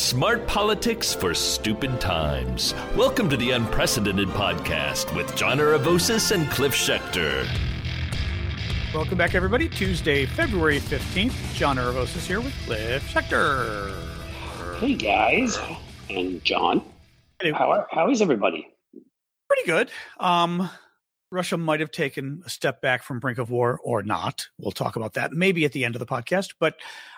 Smart politics for stupid times. Welcome to the Unprecedented Podcast with John Aravosis and Cliff Schecter. Welcome back, everybody. Tuesday, February 15th. John Aravosis here with Cliff Schecter. Hey, guys. And John. Hello. How, are, how is everybody? Pretty good. Um, Russia might have taken a step back from brink of war or not. We'll talk about that maybe at the end of the podcast. But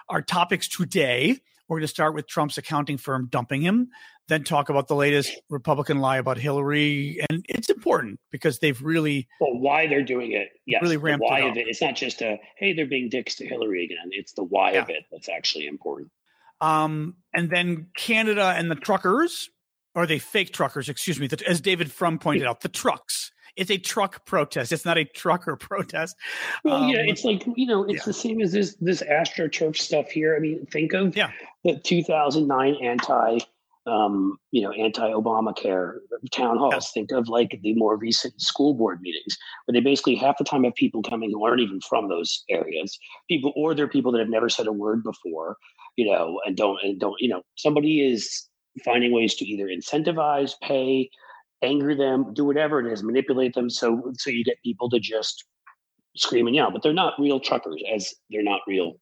our topics today, we're going to start with Trump's accounting firm dumping him, then talk about the latest Republican lie about Hillary. And it's important because they've really, Well, why they're doing it. Yes. Really the ramped it why up. of it. It's not just a, hey, they're being dicks to Hillary again. It's the why of it that's actually important. um, and then Canada and the truckers, or they fake truckers, excuse me, the, as David Frum pointed out, the trucks. It's a truck protest. It's not a trucker protest. Well, yeah, Um, it's like, you know, it's yeah. the same as this, this AstroTurf stuff here. I mean, think of Yeah. the 2009 anti, um, you know, anti-Obamacare town halls. Yeah. Think of like the more recent school board meetings, where they basically half the time have people coming who aren't even from those areas, people, or they're people that have never said a word before, you know, and don't and don't, you know, somebody is finding ways to either incentivize, pay, anger them, do whatever it is, manipulate them, so so you get people to just scream and yell, but they're not real truckers, as they're not real.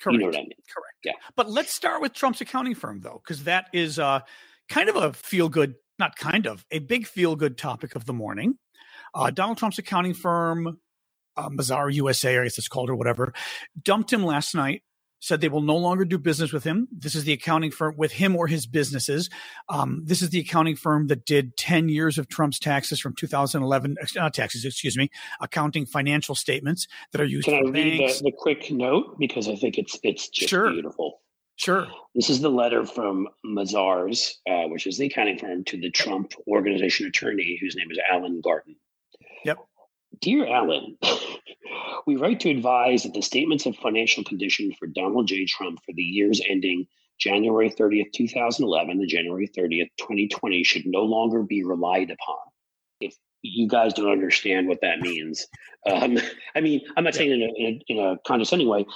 correct. You know what I mean? Correct. Yeah. But let's start with Trump's accounting firm, though, because that is uh, kind of a feel good, not kind of, a big feel good topic of the morning. Uh, Donald Trump's accounting firm, uh, Mazars USA, I guess it's called or whatever, dumped him last night. Said they will no longer do business with him. This is the accounting firm with him or his businesses. Um, this is the accounting firm that did 10 years of Trump's taxes from 2011, uh, taxes, excuse me, accounting financial statements that are used Can I read the, the quick note because I think it's it's just Sure. beautiful. sure. This is the letter from Mazars, uh, which is the accounting firm, to the Trump organization attorney, whose name is Alan Garten. Yep. Dear Alan, we write to advise that the statements of financial condition for Donald J. Trump for the years ending January 30th, 2011 to January 30th, 2020 should no longer be relied upon. If you guys don't understand what that means, um, I mean, I'm not saying in a, in a, in a condescending way.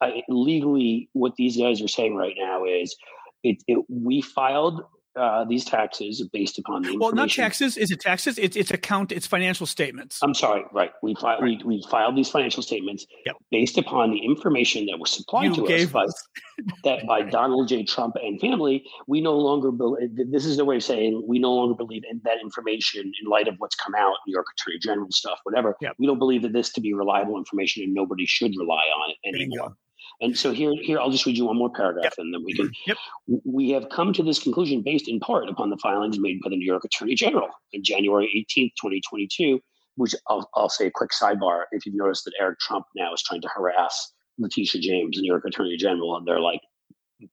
I, legally, what these guys are saying right now is it, it we filed uh, these taxes based upon the Well, not taxes. Is it taxes? It's it's account. It's financial statements. I'm sorry, right? We filed we, we filed these financial statements Yep. based upon the information that was supplied you to us by, us. that by Donald J. Trump and family. We no longer believe. This is the way of saying we no longer believe in that information in light of what's come out, New York Attorney General stuff, whatever. Yep. We don't believe that this to be reliable information, and nobody should rely on it anymore. And so here, here I'll just read you one more paragraph, Yep. and then we can Yep. we have come to this conclusion based in part upon the filings made by the New York Attorney General on January 18th, 2022, which I'll, I'll say a quick sidebar. If you've noticed that Eric Trump now is trying to harass Letitia James, the New York Attorney General, and they're like,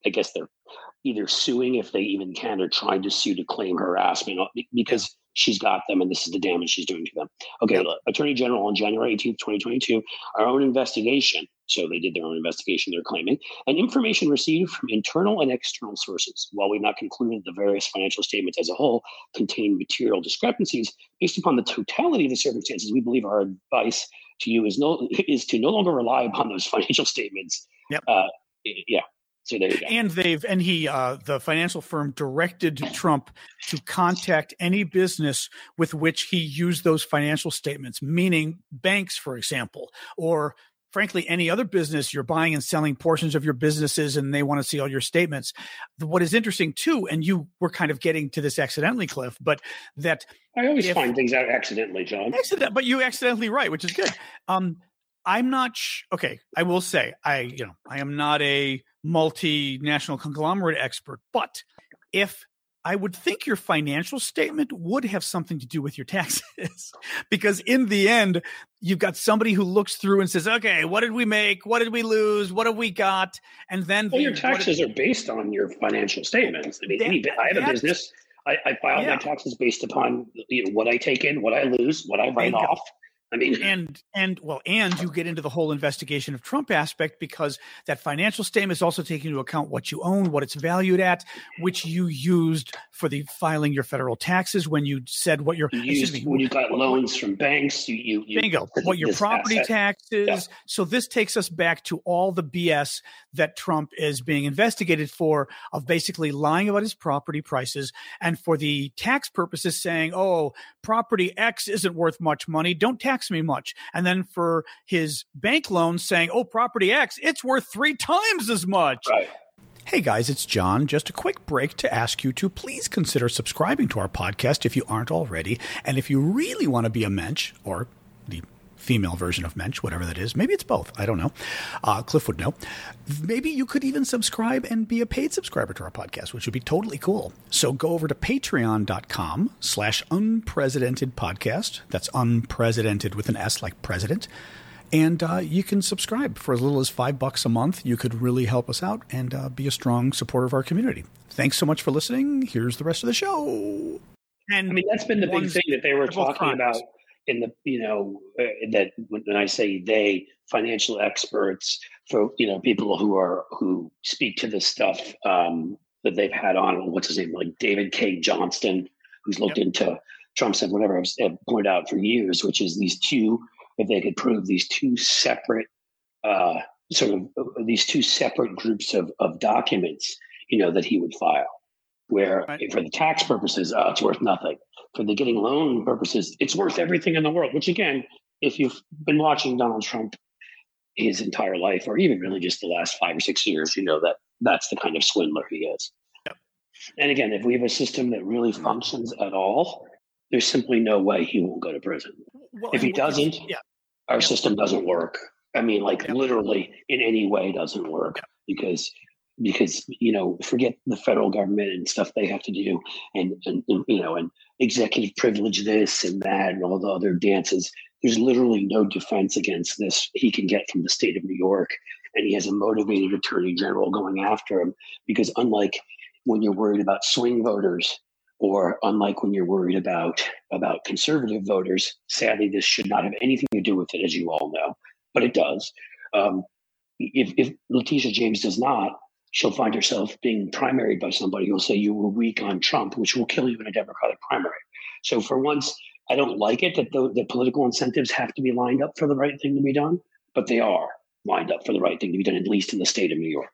I guess they're either suing if they even can or trying to sue to claim harassment uh, be- because she's got them and this is the damage she's doing to them. Okay, Yep. look, Attorney General on January 18th, 2022, our own investigation. So they did their own investigation, they're claiming, and information received from internal and external sources. While we've not concluded the various financial statements as a whole contain material discrepancies, based upon the totality of the circumstances, we believe our advice to you is no is to no longer rely upon those financial statements. Yep. Uh, yeah. So there you go. And they've and he uh the financial firm directed Trump to contact any business with which he used those financial statements, meaning banks, for example, or frankly any other business you're buying and selling portions of your businesses and they want to see all your statements. What is interesting too, and you were kind of getting to this accidentally, Cliff, but that I always if- find things out accidentally, John. accident, but you accidentally right, which is good. Um, I'm not sh- okay. I will say I, you know, I am not a multinational conglomerate expert, but if I would think your financial statement would have something to do with your taxes, because in the end, you've got somebody who looks through and says, "Okay, what did we make? What did we lose? What have we got?" And then Well, your the- what taxes did- are based on your financial statements. I mean, That- any, I have a business. I, I file Yeah. my taxes based upon you know, what I take in, what I lose, what I write off. I mean, and and well, and you get into the whole investigation of Trump aspect because that financial statement is also taking into account what you own, what it's valued at, which you used for the filing your federal taxes when you said what your you used, me, when you got loans from banks, you, you, you bingo, what your property asset. taxes. Yeah. So this takes us back to all the BS that Trump is being investigated for of basically lying about his property prices and for the tax purposes saying, "Oh, property X isn't worth much money, don't tax." Me much. And then for his bank loans saying, oh, property X, it's worth three times as much. Right. Hey guys, it's John. Just a quick break to ask you to please consider subscribing to our podcast if you aren't already. And if you really want to be a mensch or the female version of Mensch, whatever that is. Maybe it's both. I don't know. Uh, Cliff would know. Maybe you could even subscribe and be a paid subscriber to our podcast, which would be totally cool. So go over to patreon.com slash unprecedented podcast. That's unprecedented with an S like president. And uh, you can subscribe for as little as five bucks a month. You could really help us out and uh, be a strong supporter of our community. Thanks so much for listening. Here's the rest of the show. And I mean, that's been the big thing that they were talking about in the you know uh, that when I say they financial experts for you know people who are who speak to this stuff um, that they've had on what's his name like David Cay Johnston who's looked yep. into Trump's and whatever I've pointed out for years, which is these two if they could prove these two separate uh, sort of uh, these two separate groups of, of documents you know that he would file where right. for the tax purposes uh, it's worth nothing for the getting loan purposes, it's worth everything in the world. Which again, if you've been watching Donald Trump his entire life, or even really just the last five or six years, you know that that's the kind of swindler he is. Yep. And again, if we have a system that really functions at all, there's simply no way he won't go to prison. Well, if he doesn't, yeah. our yeah. system doesn't work. I mean, like yeah. literally in any way doesn't work because because you know forget the federal government and stuff they have to do and, and, and, you know and executive privilege this and that and all the other dances. There's literally no defense against this he can get from the state of new york. And he has a motivated attorney general going after him because unlike when you're worried about swing voters or unlike when you're worried about about conservative voters sadly this should not have anything to do with it as you all know but it does. Um, if, if Letitia James does not, she'll find herself being primaried by somebody who'll say you were weak on Trump, which will kill you in a Democratic primary. So for once, I don't like it that the, the political incentives have to be lined up for the right thing to be done, but they are lined up for the right thing to be done, at least in the state of New York.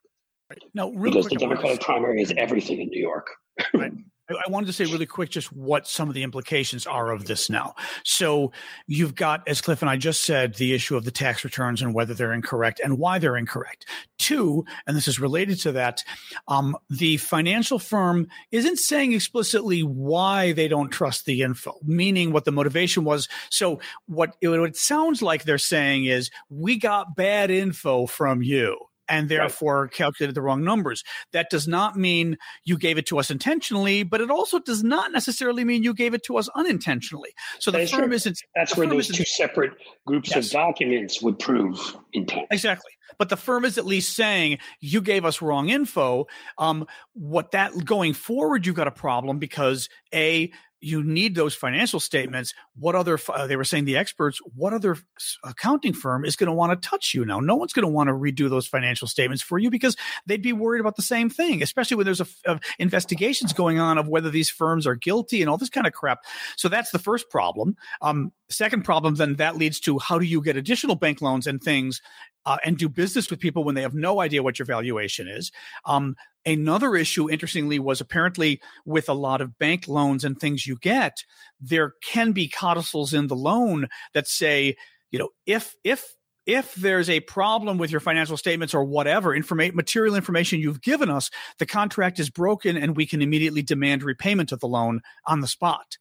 Right. Now, because the Democratic primary is everything in New York. Right. I wanted to say really quick just what some of the implications are of this now. So you've got, as Cliff and I just said, the issue of the tax returns and whether they're incorrect and why they're incorrect. Two, and this is related to that, um, the financial firm isn't saying explicitly why they don't trust the info, meaning what the motivation was. So what it, what it sounds like they're saying is, we got bad info from you and therefore right. calculated the wrong numbers. That does not mean you gave it to us intentionally, but it also does not necessarily mean you gave it to us unintentionally. So the firm isn't. That's where those two separate groups yes. of documents would prove intent. Exactly. But the firm is at least saying you gave us wrong info. Um, what that going forward, you've got a problem because a you need those financial statements. What other, uh, they were saying the experts, what other accounting firm is going to want to touch you now? No one's going to want to redo those financial statements for you because they'd be worried about the same thing, especially when there's a, a investigations going on of whether these firms are guilty and all this kind of crap. So that's the first problem. Um, second problem, then that leads to how do you get additional bank loans and things uh, and do business with people when they have no idea what your valuation is. Um, another issue, interestingly, was apparently with a lot of bank loans and things you get, there can be codicils in the loan that say, you know, if if if there's a problem with your financial statements or whatever informa- material information you've given us, the contract is broken and we can immediately demand repayment of the loan on the spot.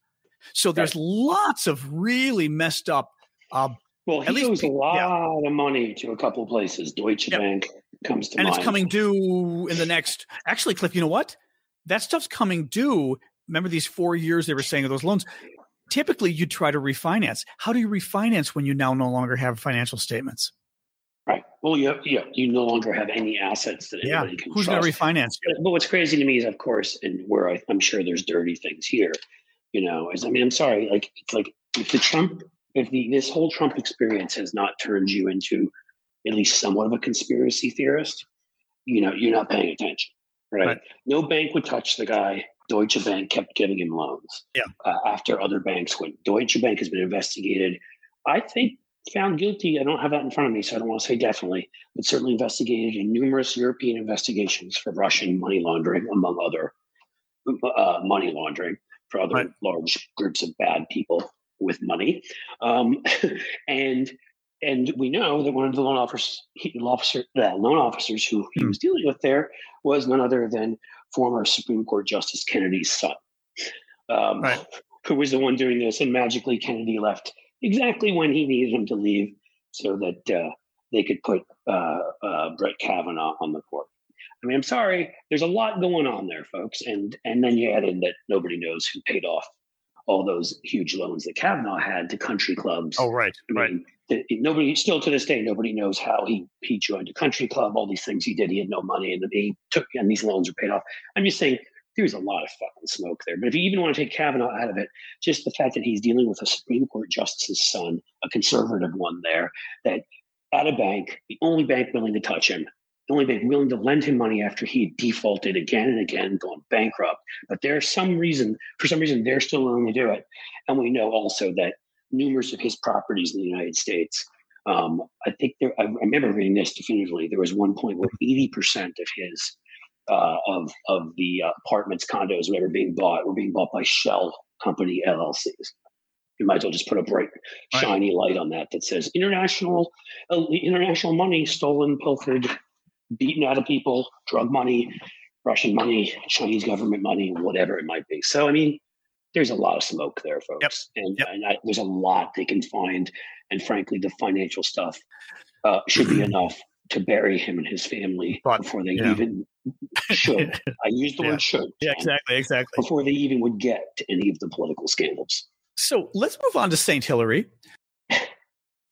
So there's right. lots of really messed up uh, well, he owes a lot yeah. of money to a couple of places. Deutsche yep. Bank comes to and mind. it's coming due in the next. Actually, Cliff, you know what? That stuff's coming due. Remember these four years they were saying of those loans. Typically, you try to refinance. How do you refinance when you now no longer have financial statements? Right. Well, you yeah, you no longer have any assets that yeah. anybody can. Trust. Who's going to refinance? But, but, what's crazy to me is, of course, and where I, I'm sure there's dirty things here. You know, is I mean, I'm sorry, like it's like if the Trump if the this whole Trump experience has not turned you into at least somewhat of a conspiracy theorist, you know, you're not paying attention, right? right. No bank would touch the guy. Deutsche Bank kept giving him loans. Yeah. Uh, after other banks went, Deutsche Bank has been investigated. I think found guilty. I don't have that in front of me, so I don't want to say definitely, but certainly investigated in numerous European investigations for Russian money laundering, among other uh, money laundering for other right. large groups of bad people with money. Um, and and we know that one of the loan officers, officer, uh, loan officers who he hmm. was dealing with there was none other than former Supreme Court Justice Kennedy's son, um, right. who was the one doing this. And magically, Kennedy left exactly when he needed him to leave so that uh, they could put uh, uh, Brett Kavanaugh on the court. I mean, I'm sorry, there's a lot going on there, folks. And and then you add in that nobody knows who paid off all those huge loans that Kavanaugh had to country clubs. Oh, right, I mean, right. nobody, still to this day, nobody knows how he he joined a country club. All these things he did, he had no money, and he took, and these loans are paid off. I'm just saying, there's a lot of fucking smoke there. But if you even want to take Kavanaugh out of it, just the fact that he's dealing with a Supreme Court justice's son, a conservative one there, that at a bank, the only bank willing to touch him, only bank willing to lend him money after he defaulted again and again, gone bankrupt. But there's some reason, for some reason, they're still willing to do it. And we know also that numerous of his properties in the United States, um, I think there, I remember reading this definitively. There was one point where 80% of his uh, of of the uh, apartments, condos, whatever being bought were being bought by Shell Company LLCs. You might as well just put a bright, shiny right. light on that that says international, uh, international money stolen, pilfered, beaten out of people, drug money, Russian money, Chinese government money, whatever it might be. So, I mean, there's a lot of smoke there, folks, yep. and, yep. and I, there's a lot they can find. And frankly, the financial stuff uh, should be enough to bury him and his family but, before they yeah. even should. I use the yeah. word should. Yeah, exactly, exactly. Before they even would get to any of the political scandals. So let's move on to St. Hillary. okay.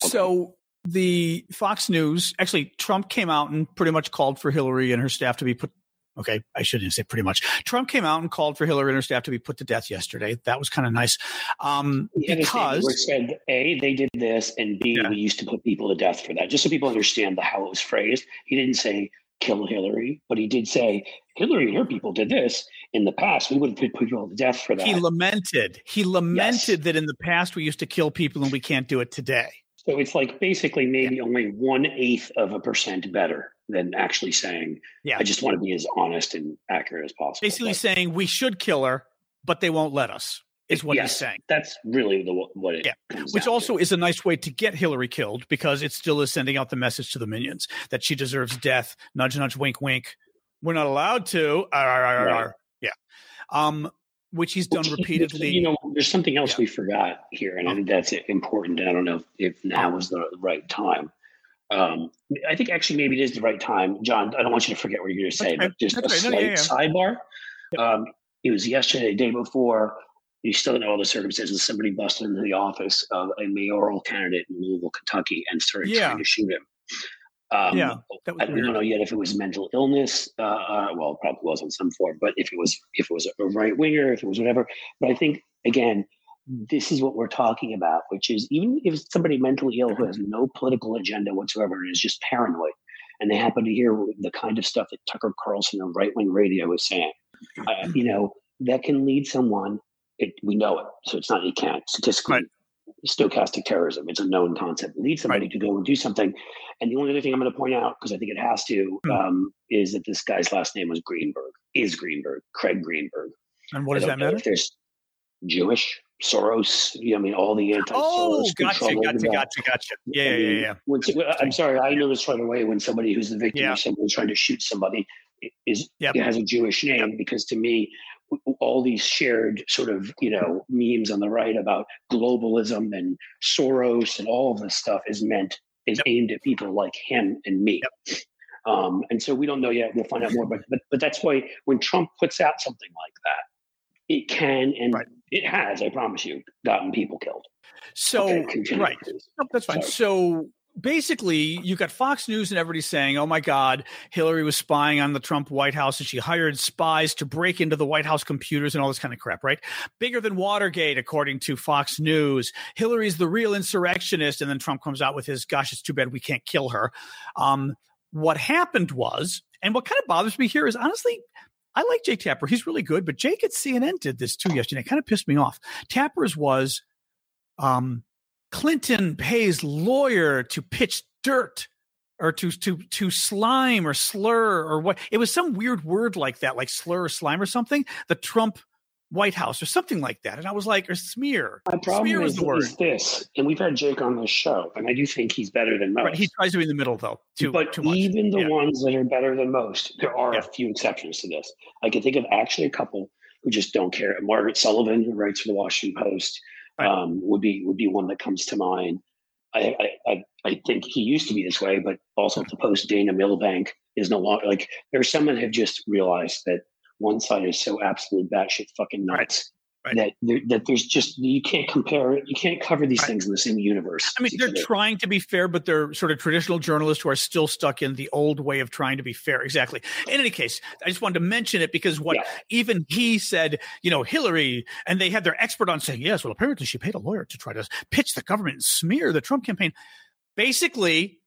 So the Fox News, actually, Trump came out and pretty much called for Hillary and her staff to be put. Okay, I shouldn't say pretty much. Trump came out and called for Hillary and her staff to be put to death yesterday. That was kind of nice. Um, because said a they did this and b yeah. we used to put people to death for that. Just so people understand the how it was phrased. He didn't say kill Hillary, but he did say Hillary and her people did this in the past. We would have put people to death for that. He lamented. He lamented yes. that in the past we used to kill people and we can't do it today. So it's like basically maybe yeah. only one eighth of a percent better than actually saying, yeah. I just want to be as honest and accurate as possible. Basically but, saying we should kill her, but they won't let us, is what yes, he's saying. That's really the what it yeah. Which also to. is a nice way to get Hillary killed because it still is sending out the message to the minions that she deserves death. Nudge, nudge, wink, wink. We're not allowed to. Arr, arr, arr, right. Yeah. Um, which he's done repeatedly. You know, there's something else yeah. we forgot here, and I think that's important. And I don't know if now is the right time. Um, I think actually maybe it is the right time, John. I don't want you to forget what you're going to say, but just that's a right. slight no, yeah, sidebar. Um, it was yesterday, the day before. You still don't know all the circumstances. Somebody busted into the office of a mayoral candidate in Louisville, Kentucky, and started trying to shoot him. Um, yeah, I don't know yet if it was mental illness. Uh, uh, well, it probably was in some form, but if it was, if it was a right winger, if it was whatever. But I think again, this is what we're talking about, which is even if somebody mentally ill who has no political agenda whatsoever and is just paranoid, and they happen to hear the kind of stuff that Tucker Carlson on right wing radio is saying, uh, you know, that can lead someone. It, we know it, so it's not you can't statistically right stochastic terrorism. It's a known concept. Lead somebody right. to go and do something. And the only other thing I'm going to point out, because I think it has to, mm. um, is that this guy's last name was Greenberg, is Greenberg, Craig Greenberg. And what does that matter? If there's Jewish, Soros, you know, I mean, all the anti Oh, gotcha, gotcha, gotcha, gotcha. Yeah, I mean, yeah, yeah. When, I'm sorry, I know this right away when somebody who's the victim yeah. of someone trying to shoot somebody is yep. has a Jewish name, yep. because to me, all these shared sort of you know memes on the right about globalism and Soros and all of this stuff is meant is yep. aimed at people like him and me. Yep. Um, and so we don't know yet. We'll find out more. But, but but that's why when Trump puts out something like that, it can and right. it has, I promise you, gotten people killed. So okay, right, no, that's fine. Sorry. So basically, you got Fox News and everybody saying, "Oh my God, Hillary was spying on the Trump White House, and she hired spies to break into the White House computers and all this kind of crap." Right? Bigger than Watergate, according to Fox News. Hillary's the real insurrectionist, and then Trump comes out with his, "Gosh, it's too bad we can't kill her." Um, what happened was, and what kind of bothers me here is honestly. I like Jake Tapper. He's really good, but Jake at CNN did this too yesterday. It kind of pissed me off. Tapper's was um, Clinton pays lawyer to pitch dirt or to to to slime or slur or what it was some weird word like that like slur or slime or something the trump white house or something like that and i was like or smear my problem smear is, the word. is this and we've had jake on this show and i do think he's better than most right, he tries to be in the middle though too, but too even the yeah. ones that are better than most there are Yeah. a few exceptions to this i can think of actually a couple who just don't care margaret sullivan who writes for the washington post Right. um, would be would be one that comes to mind. I, I, I, think he used to be this way, but also the post, Dana Milbank is no longer like there's some that have just realized that one side is so absolute batshit fucking nuts Right. that there, that there's just you can't compare. You can't cover these Right. things in the same universe. I mean, they're trying to be fair, but they're sort of traditional journalists who are still stuck in the old way of trying to be fair. Exactly. In any case, I just wanted to mention it because what Yeah. even he said, you know, Hillary, and they had their expert on saying, yes, well, apparently she paid a lawyer to try to pitch the government and smear the Trump campaign. Basically,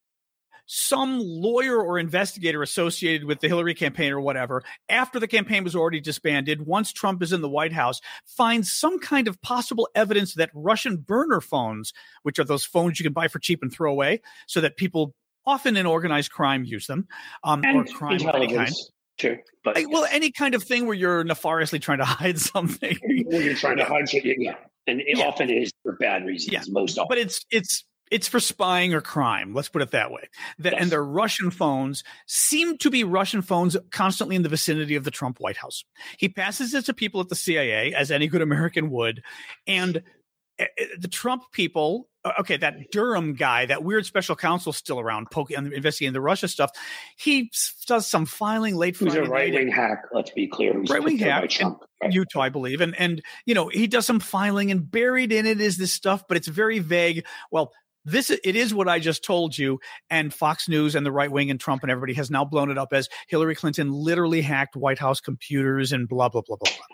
some lawyer or investigator associated with the Hillary campaign or whatever, after the campaign was already disbanded, once Trump is in the White House, finds some kind of possible evidence that Russian burner phones, which are those phones you can buy for cheap and throw away, so that people often in organized crime use them, um, or crime of any kind. But I- well, any kind of thing where you're nefariously trying to hide something. you're trying to hide shit, yeah, and it Yeah. often is for bad reasons. Yeah. Most often. but it's it's it's for spying or crime. Let's put it that way. That Yes. and their Russian phones seem to be Russian phones constantly in the vicinity of the Trump White House. He passes it to people at the CIA, as any good American would, and uh, uh, the Trump people. Okay, that Durham guy, that weird special counsel, still around, poking, investigating the Russia stuff. He does some filing late Who's Friday a right wing hack? Let's be clear. Right-wing put there hack, Trump, right? Utah, I believe. And and you know, he does some filing and buried in it is this stuff, but it's very vague. Well, this it is what I just told you, and Fox News and the right wing and Trump and everybody has now blown it up as Hillary Clinton literally hacked White House computers and blah blah blah blah. blah.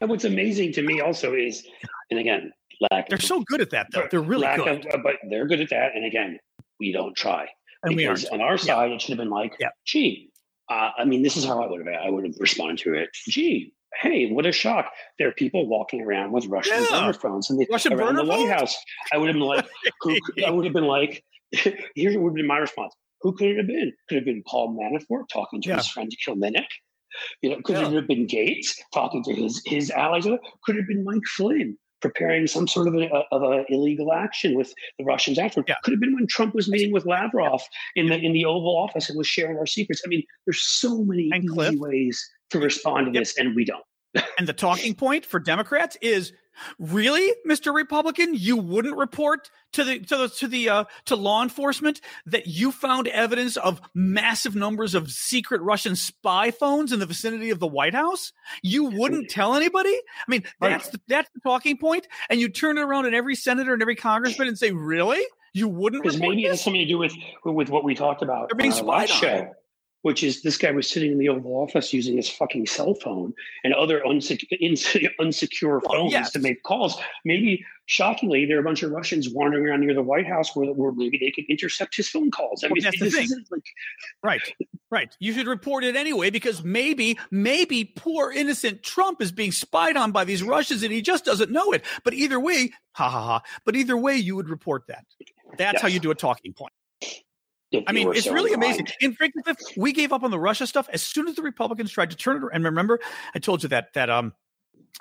And what's amazing to me also is, and again, lack. They're of, so good at that, though. They're really lack good. Of, but they're good at that. And again, we don't try and we because aren't. on our side, it should have been like, Yeah. gee, uh, I mean, this is how I would have I would have responded to it. Gee, hey, what a shock! There are people walking around with Russian Yeah. burner phones and they, Russian around the White? House. I would have been like, who, I would have been like, here's what would have been my response. Who could it have been? Could have been Paul Manafort talking to Yeah. his friend Kilimnik? You know, could Yeah. it have been Gates talking to his his allies? Could it have been Mike Flynn preparing some sort of a, of a illegal action with the Russians after? Yeah. Could have been when Trump was meeting with Lavrov in the in the Oval Office and was sharing our secrets. I mean, there's so many easy ways to respond to this, and we don't. And the talking point for Democrats is really, Mr. Republican, you wouldn't report to the to the to the uh, to law enforcement that you found evidence of massive numbers of secret Russian spy phones in the vicinity of the White House. You wouldn't tell anybody. I mean, that's the, that's the talking point, and you turn it around in every senator and every congressman and say, really, you wouldn't Because maybe it has something to do with with what we talked about They're being our last on. show, which is this guy was sitting in the Oval Office using his fucking cell phone and other unsecure Well, phones yes. to make calls. Maybe shockingly, there are a bunch of Russians wandering around near the White House where, where maybe they could intercept his phone calls. I Well, mean, that's the thing. like Right, right. You should report it anyway because maybe, maybe poor innocent Trump is being spied on by these Russians and he just doesn't know it. But either way, ha ha ha. But either way, you would report that. That's how you do a talking point. I mean, it's so really amazing. In fact, we gave up on the Russia stuff as soon as the Republicans tried to turn it. Around. And remember, I told you that that um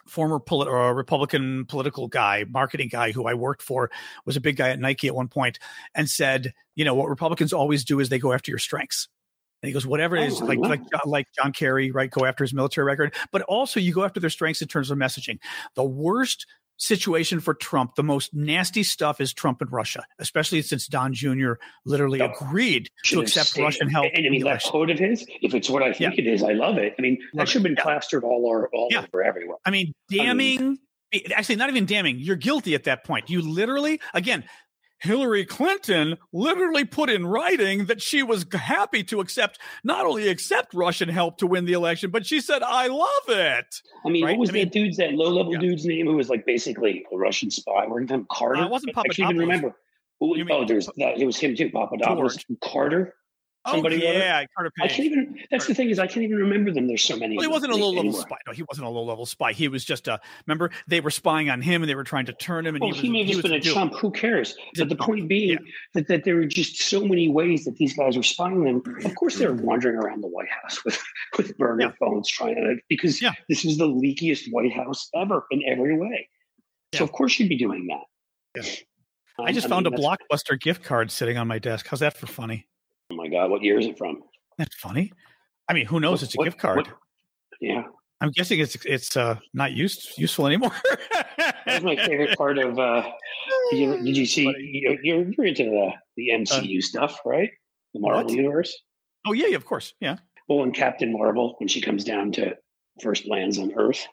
former polit- or Republican political guy, marketing guy who I worked for, was a big guy at Nike at one point, and said, you know, what Republicans always do is they go after your strengths. And he goes, whatever it is, Oh, like like like John Kerry, right? Go after his military record, but also you go after their strengths in terms of messaging. The worst situation for Trump, the most nasty stuff is Trump and Russia, especially since Don Jr. literally agreed to accept. Russian help. And I mean, the that quote of his, if it's what I think it is, I love it. I mean, that should have been. Yeah. plastered all, or, all Yeah. over everywhere. I mean, damning. actually, not even damning. You're guilty at that point. You literally, again, Hillary Clinton literally put in writing that she was happy to accept, not only accept Russian help to win the election, but she said, I love it. I mean, Right? what was I that mean- dude's, that low level Yeah. dude's name who was like basically a Russian spy? Working him Carter? Uh, it wasn't I can't even remember. Who- You mean- oh, there's that. It was him too, Papadopoulos. Carter? Somebody oh, yeah, Carter I Page. can't even, that's the thing is, I can't even remember them. There's so many. Well, he wasn't a low level spy. No, he wasn't a low level spy. He was just a. Remember, they were spying on him and they were trying to turn him. And Well, he, he, may have just been a chump. Who cares? But the point being yeah. that, that there were just so many ways that these guys were spying them. Of course, they were wandering around the White House with, with burner Yeah. phones trying to, because Yeah. this is the leakiest White House ever in every way. So, of course, you'd be doing that. Um, I just mean, found a blockbuster gift card sitting on my desk. How's that for funny? My God, what year is it from? That's funny. I mean, who knows? It's a What- gift card. what- yeah, I'm guessing it's it's uh, not used useful anymore. That's my favorite part of. Uh, did, you, did you see? You're, you're into the, the MCU stuff, right? The Marvel Uh, what? universe. oh yeah, yeah, of course, yeah. Well, in Captain Marvel, when she comes down to first lands on Earth,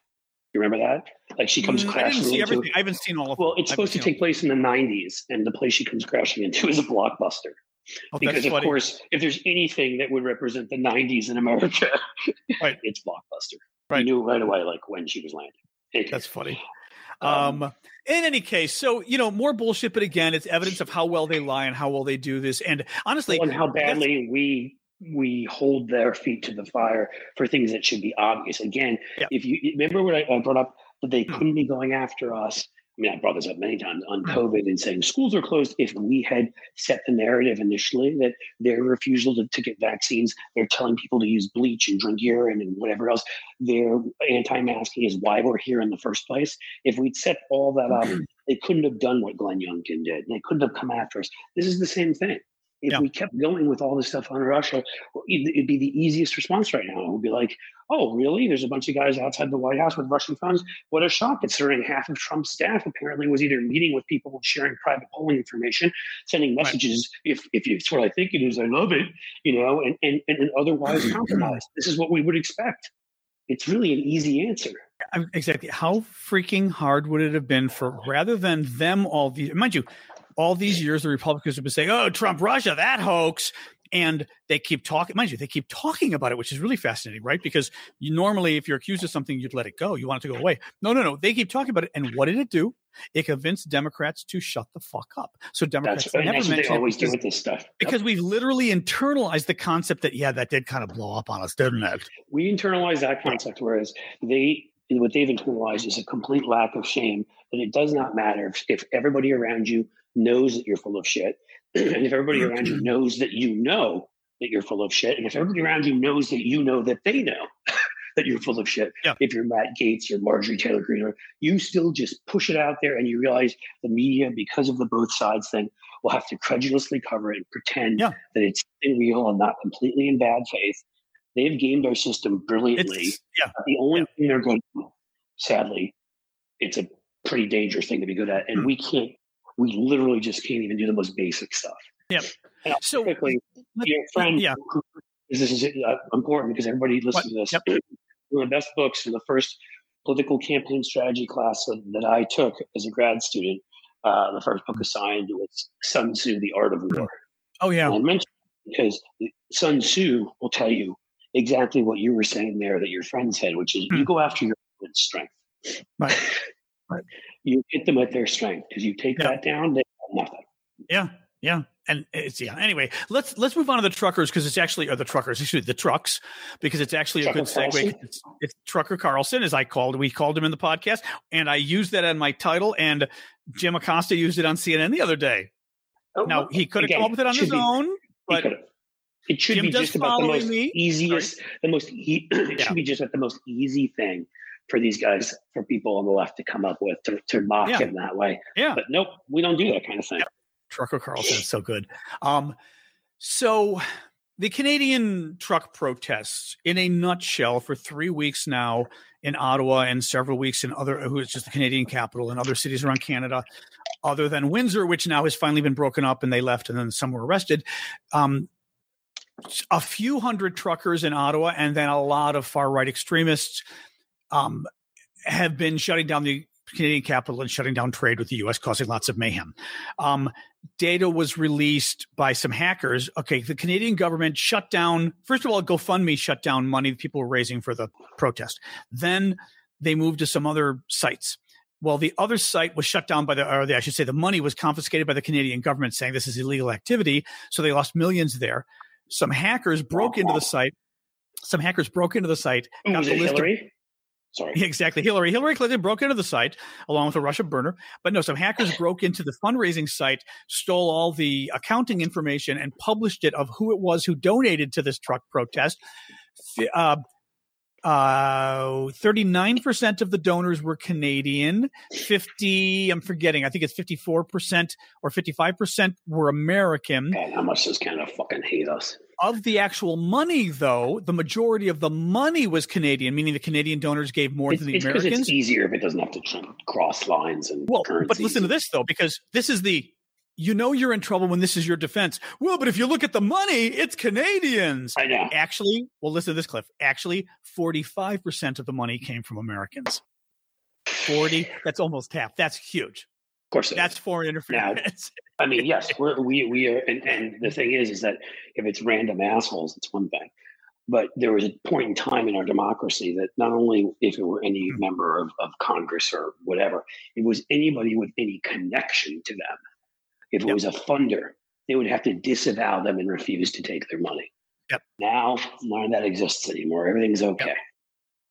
you remember that? Like she comes Mm, I crashing into. everything. I haven't seen all of. Well, it's supposed to take place in the '90s, and the place she comes crashing into is a blockbuster. Oh, Because of funny. course, if there's anything that would represent the '90s in America, Right. it's blockbuster. Right. You knew right away, like when she was landing. Anyway, That's funny. Um, Um, in any case, so you know, more bullshit, but again, it's evidence of how well they lie and how well they do this. And honestly, and how badly we we hold their feet to the fire for things that should be obvious. Again, Yeah. if you remember what I, I brought up that they Hmm. couldn't be going after us. I mean, I brought this up many times on. COVID and saying schools are closed. If we had set the narrative initially that their refusal to, to get vaccines, they're telling people to use bleach and drink urine and whatever else, their anti-masking is why we're here in the first place. If we'd set all that up, Hmm. they couldn't have done what Glenn Youngkin did. They couldn't have come after us. This is the same thing. If Yeah. we kept going with all this stuff on Russia, it'd be the easiest response right now. It would be like, oh, really? There's a bunch of guys outside the White House with Russian funds. What a shock, considering half of Trump's staff apparently was either meeting with people sharing private polling information, sending Right. messages, if, if it's what I think it is, I love it, you know, and, and, and otherwise compromised. This is what we would expect. It's really an easy answer. Exactly how freaking hard would it have been for rather than them all these mind you all these years the republicans have been saying oh trump russia that hoax. And they keep talking mind you they keep talking about it which is really fascinating right? Because you normally if you're accused of something you'd let it go. You want it to go away. No no no. They keep talking about it. And what did it do? It convinced democrats to shut the fuck up. So democrats That's, never that's what they always do with this stuff. Yep. because we've literally internalized the concept that yeah that did kind of blow up on us didn't it? We internalize that concept, whereas they what they've internalized is a complete lack of shame. That it does not matter if, if everybody around you knows that you're full of shit, and if everybody around you knows that you know that you're full of shit, and if everybody around you knows that you know that they know that you're full of shit. Yeah. If you're Matt Gaetz, you're Marjorie Taylor Greene, or you still just push it out there, and you realize the media, because of the both sides thing, will have to credulously cover it and pretend Yeah. that it's real and not completely in bad faith. They've gamed our system brilliantly. it's yeah The only Yeah. thing they're good at, sadly, it's a pretty dangerous thing to be good at. And Hmm. we can't, we literally just can't even do the most basic stuff. Yep. And So, quickly, your friend, yeah. this is uh, important because everybody listens to this. Yep. One of the best books in the first political campaign strategy class that, that I took as a grad student, uh, the first book assigned was Sun Tzu, The Art of War. oh yeah And I mentioned because Sun Tzu will tell you exactly what you were saying there that your friend said, which is Hmm. you go after your strength. Right. Right. You hit them at their strength because you take Yeah. that down, they have nothing. Yeah, yeah, and it's yeah. Anyway, let's let's move on to the truckers because it's actually or the truckers, excuse me, the trucks because it's actually a good segue. It's, it's Trucker Carlson, as I called. We called him in the podcast, and I used that in my title. And Jim Acosta used it on CNN the other day. Oh, Now he could have come up with it on his be- own, but. It should Jim be just about the most me. easiest, the most. E- it Yeah. should be just like the most easy thing for these guys, for people on the left to come up with to, to mock Yeah. him that way. yeah, But nope, we don't do that kind of thing. Trucker Carlson is so good. Um, so the Canadian truck protests, in a nutshell, for three weeks now in Ottawa and several weeks in other, who is just the Canadian capital and other cities around Canada, other than Windsor, which now has finally been broken up and they left and then some were arrested. Um, a few hundred truckers in Ottawa and then a lot of far right extremists um, have been shutting down the Canadian capital and shutting down trade with the U.S., causing lots of mayhem. Um, data was released by some hackers. Okay, the Canadian government shut down, first of all, GoFundMe shut down money that people were raising for the protest. Then they moved to some other sites. Well, the other site was shut down by the, or the, I should say, the money was confiscated by the Canadian government saying this is illegal activity. So they lost millions there. Some hackers broke into the site. Some hackers broke into the site. Got was the list Hillary? Sorry. Exactly. Hillary. Hillary Clinton broke into the site along with a Russia burner. But no, some hackers broke into the fundraising site, stole all the accounting information, and published it of who it was who donated to this truck protest. Uh, uh, 39% of the donors were Canadian. 50, I'm forgetting, I think it's 54% or 55% were American. Man, how much does Canada fucking hate us? Of the actual money, though, the majority of the money was Canadian, meaning the Canadian donors gave more it's, than the it's Americans. It's easier if it doesn't have to cross lines and well, currencies. But listen to this, though, because this is the you know you're in trouble when this is your defense. Well, but if you look at the money, it's Canadians. I know. Actually, well, listen to this, Cliff. Actually, 45% of the money came from Americans. 40, that's almost half. That's huge. Of course. That's foreign interference. Now, I mean, yes, we're, we, we are. And, and the thing is, is that if it's random assholes, it's one thing. But there was a point in time in our democracy that not only if it were any mm-hmm. member of, of Congress or whatever, it was anybody with any connection to them if it yep. was a funder, they would have to disavow them and refuse to take their money. Yep. Now, none of that exists anymore. Everything's okay. Yep.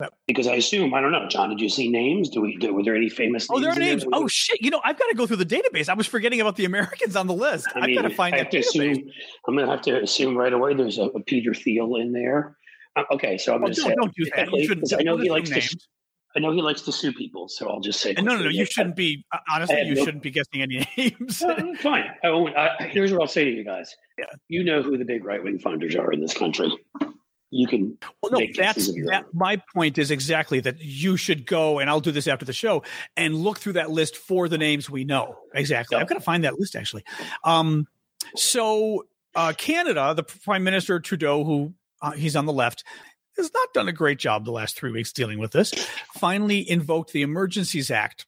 Yep. Because I assume I don't know, John. Did you see names? Do we? Do, were there any famous? Oh, there are names. Oh shit! You know, I've got to go through the database. I was forgetting about the Americans on the list. I have got to find. I have to assume. I'm going to have to assume right away. There's a, a Peter Thiel in there. Uh, okay, so I'm going to say. Don't do that. You shouldn't. I know he likes names. to. I know he likes to sue people, so I'll just say. No, no, no. You shouldn't be. Uh, honestly, you no, shouldn't be guessing any names. well, fine. I, here's what I'll say to you guys. Yeah. You know who the big right wing funders are in this country. You can. Well, no, that's that, my point is exactly that you should go, and I'll do this after the show, and look through that list for the names we know. Exactly. I've got to find that list actually. Um, so uh, Canada, the Prime Minister Trudeau, who uh, he's on the left, has not done a great job the last three weeks dealing with this, finally invoked the Emergencies Act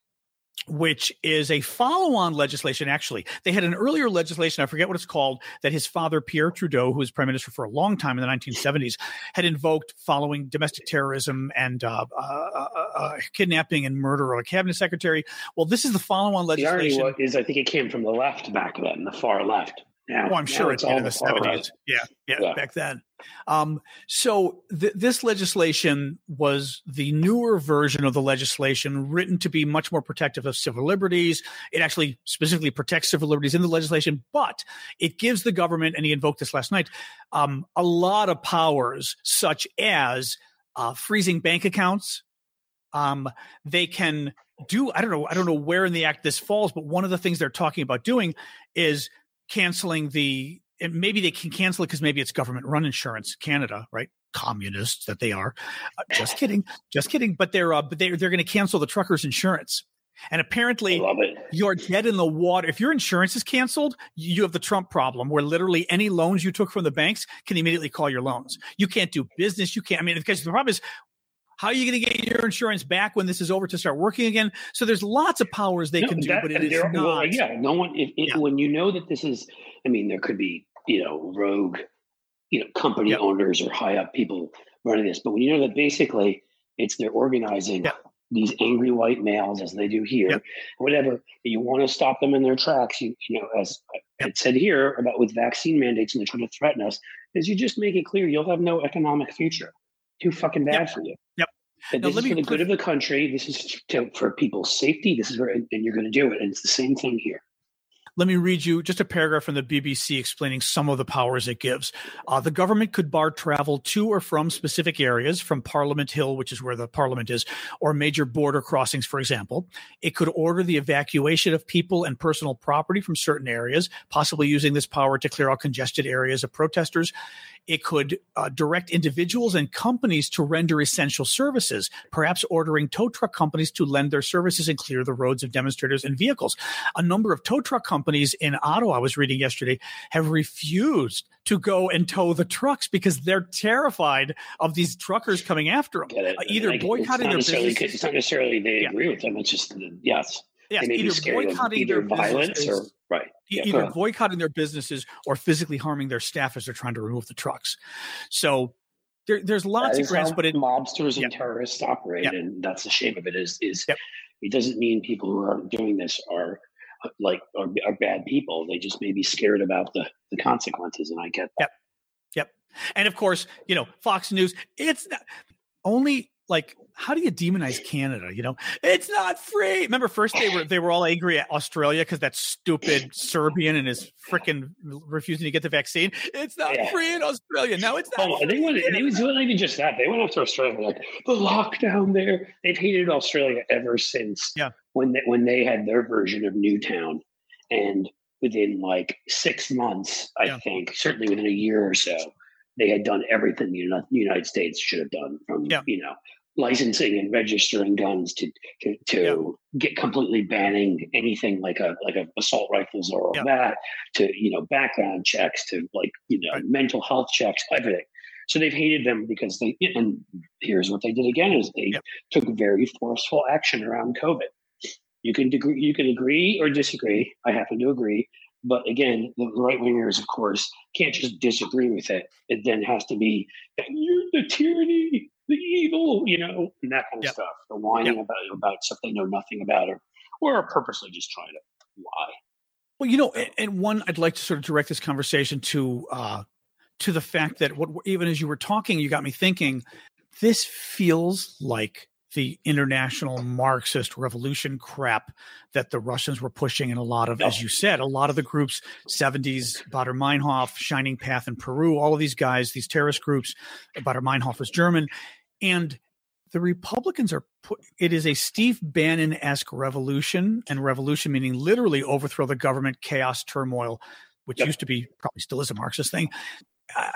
which is a follow-on legislation. Actually, they had an earlier legislation. I forget what it's called. That his father Pierre Trudeau, who was prime minister for a long time in the 1970s, had invoked following domestic terrorism and uh, uh, uh, uh, kidnapping and murder of a cabinet secretary. Well, this is the follow-on legislation. The irony is, I think it came from the left back then, the far left. Now, oh, I'm sure it's, all in the 70s. Yeah, yeah, yeah, back then. Um, so th- this legislation was the newer version of the legislation written to be much more protective of civil liberties. It actually specifically protects civil liberties in the legislation, but it gives the government, and he invoked this last night, um, a lot of powers, such as uh, freezing bank accounts. Um, they can do i don't know i don't know where in the act this falls but one of the things they're talking about doing is canceling the and maybe they can cancel it because maybe it's government run insurance canada right? Communists that they are. Uh, just kidding just kidding but they're uh, but they're, they're going to cancel the truckers insurance. And apparently you're dead in the water. If your insurance is canceled you have the trump problem where literally any loans you took from the banks can immediately call your loans. You can't do business you can't i mean because the problem is how are you going to get your insurance back when this is over to start working again? So there's lots of powers they no, can do, that, but it is not. Well, yeah, no one. If, if, yeah. When you know that this is, I mean, there could be you know rogue, you know, company yep. owners or high up people running this, but when you know that basically it's they're organizing yep. these angry white males as they do here, yep. whatever. You want to stop them in their tracks. You you know, as I said here about with vaccine mandates and they're trying to threaten us, is you just make it clear you'll have no economic future too fucking bad yep. for you. Yep. And this is for the good of the country. This is to, for people's safety. This is where, and you're going to do it. And it's the same thing here. Let me read you just a paragraph from the BBC explaining some of the powers it gives. Uh, the government could bar travel to or from specific areas, from Parliament Hill, which is where the Parliament is, or major border crossings, for example. It could order the evacuation of people and personal property from certain areas, possibly using this power to clear out congested areas of protesters. It could uh, direct individuals and companies to render essential services, perhaps ordering tow truck companies to lend their services and clear the roads of demonstrators and vehicles. A number of tow truck companies in Ottawa, I was reading yesterday, have refused to go and tow the trucks because they're terrified of these truckers coming after them. Uh, either like, boycotting their businesses. It's not necessarily they yeah. agree with them. It's just yes. Yes, either boycotting either their violence or right. Yeah, either boycotting their businesses or physically harming their staff as they're trying to remove the trucks. So there, there's lots of grants, but it, mobsters and terrorists operate, and that's the shame of it. Is is it doesn't mean people who are doing this are uh, like are, are bad people. They just may be scared about the the consequences, and I get that. Yep. Yep. And of course, you know, Fox News. It's not, only like how do you demonize Canada? You know, it's not free. Remember, first they were they were all angry at Australia because that stupid Serbian and his freaking refusing to get the vaccine. It's not yeah. free in Australia. Now it's not. Oh, they went. They was doing even just that. They went after Australia. Like the lockdown there. They've hated Australia ever since. Yeah. When they, when they had their version of Newtown, and within like six months, I yeah. think, certainly within a year or so, they had done everything the United States should have done from yeah. you know licensing and registering guns to to, to get completely banning anything like a like a assault rifles or that to you know background checks to like you know right. mental health checks everything. So they've hated them because they and here's what they did again is they took very forceful action around covid. You can degree you can agree or disagree i happen to agree but again, the right wingers, of course, can't just disagree with it. It then has to be you're the tyranny, the evil, you know, and that kind of yep. stuff. The whining yep. about about stuff they know nothing about, or or are purposely just trying to lie. Well, you know, and one I'd like to sort of direct this conversation to uh, to the fact that what even as you were talking, you got me thinking. This feels like the international Marxist revolution crap that the Russians were pushing in a lot of, as you said, a lot of the groups, 70s, Baader Meinhof, Shining Path in Peru, all of these guys, these terrorist groups. Baader Meinhof was German. And the Republicans are put, it is a Steve Bannon esque revolution, and revolution meaning literally overthrow the government, chaos, turmoil, which yep. used to be probably still is a Marxist thing. Uh,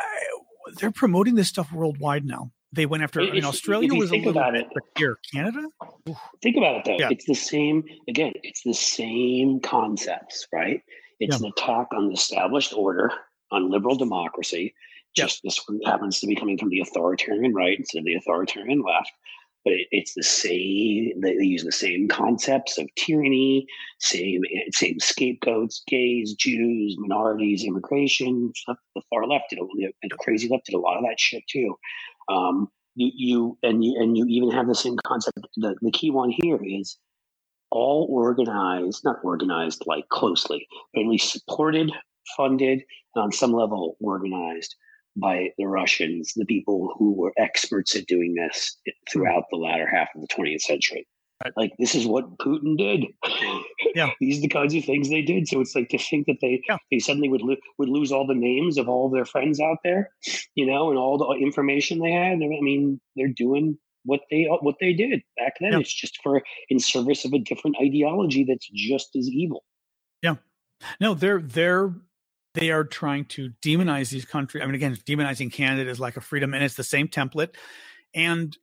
they're promoting this stuff worldwide now. They went after. If, I mean, Australia was a little about it, here. Canada. Think about it though. Yeah. It's the same. Again, it's the same concepts, right? It's yeah. an attack on the established order, on liberal democracy. Just yeah. this one happens to be coming from the authoritarian right instead of the authoritarian left. But it, it's the same. They, they use the same concepts of tyranny, same eh, same scapegoats, gays, Jews, minorities, immigration. The far left did a, the crazy left did a lot of that shit too. Um, you, you and you and you even have the same concept. The, the key one here is all organized, not organized like closely, but at least supported, funded, and on some level organized by the Russians, the people who were experts at doing this throughout the latter half of the 20th century. Like this is what Putin did. Yeah, these are the kinds of things they did. So it's like to think that they yeah. they suddenly would lo- would lose all the names of all their friends out there, you know, and all the information they had. I mean, they're doing what they what they did back then. Yeah. It's just for in service of a different ideology that's just as evil. Yeah, no, they're they're they are trying to demonize these countries. I mean, again, demonizing Canada is like a freedom, and it's the same template. And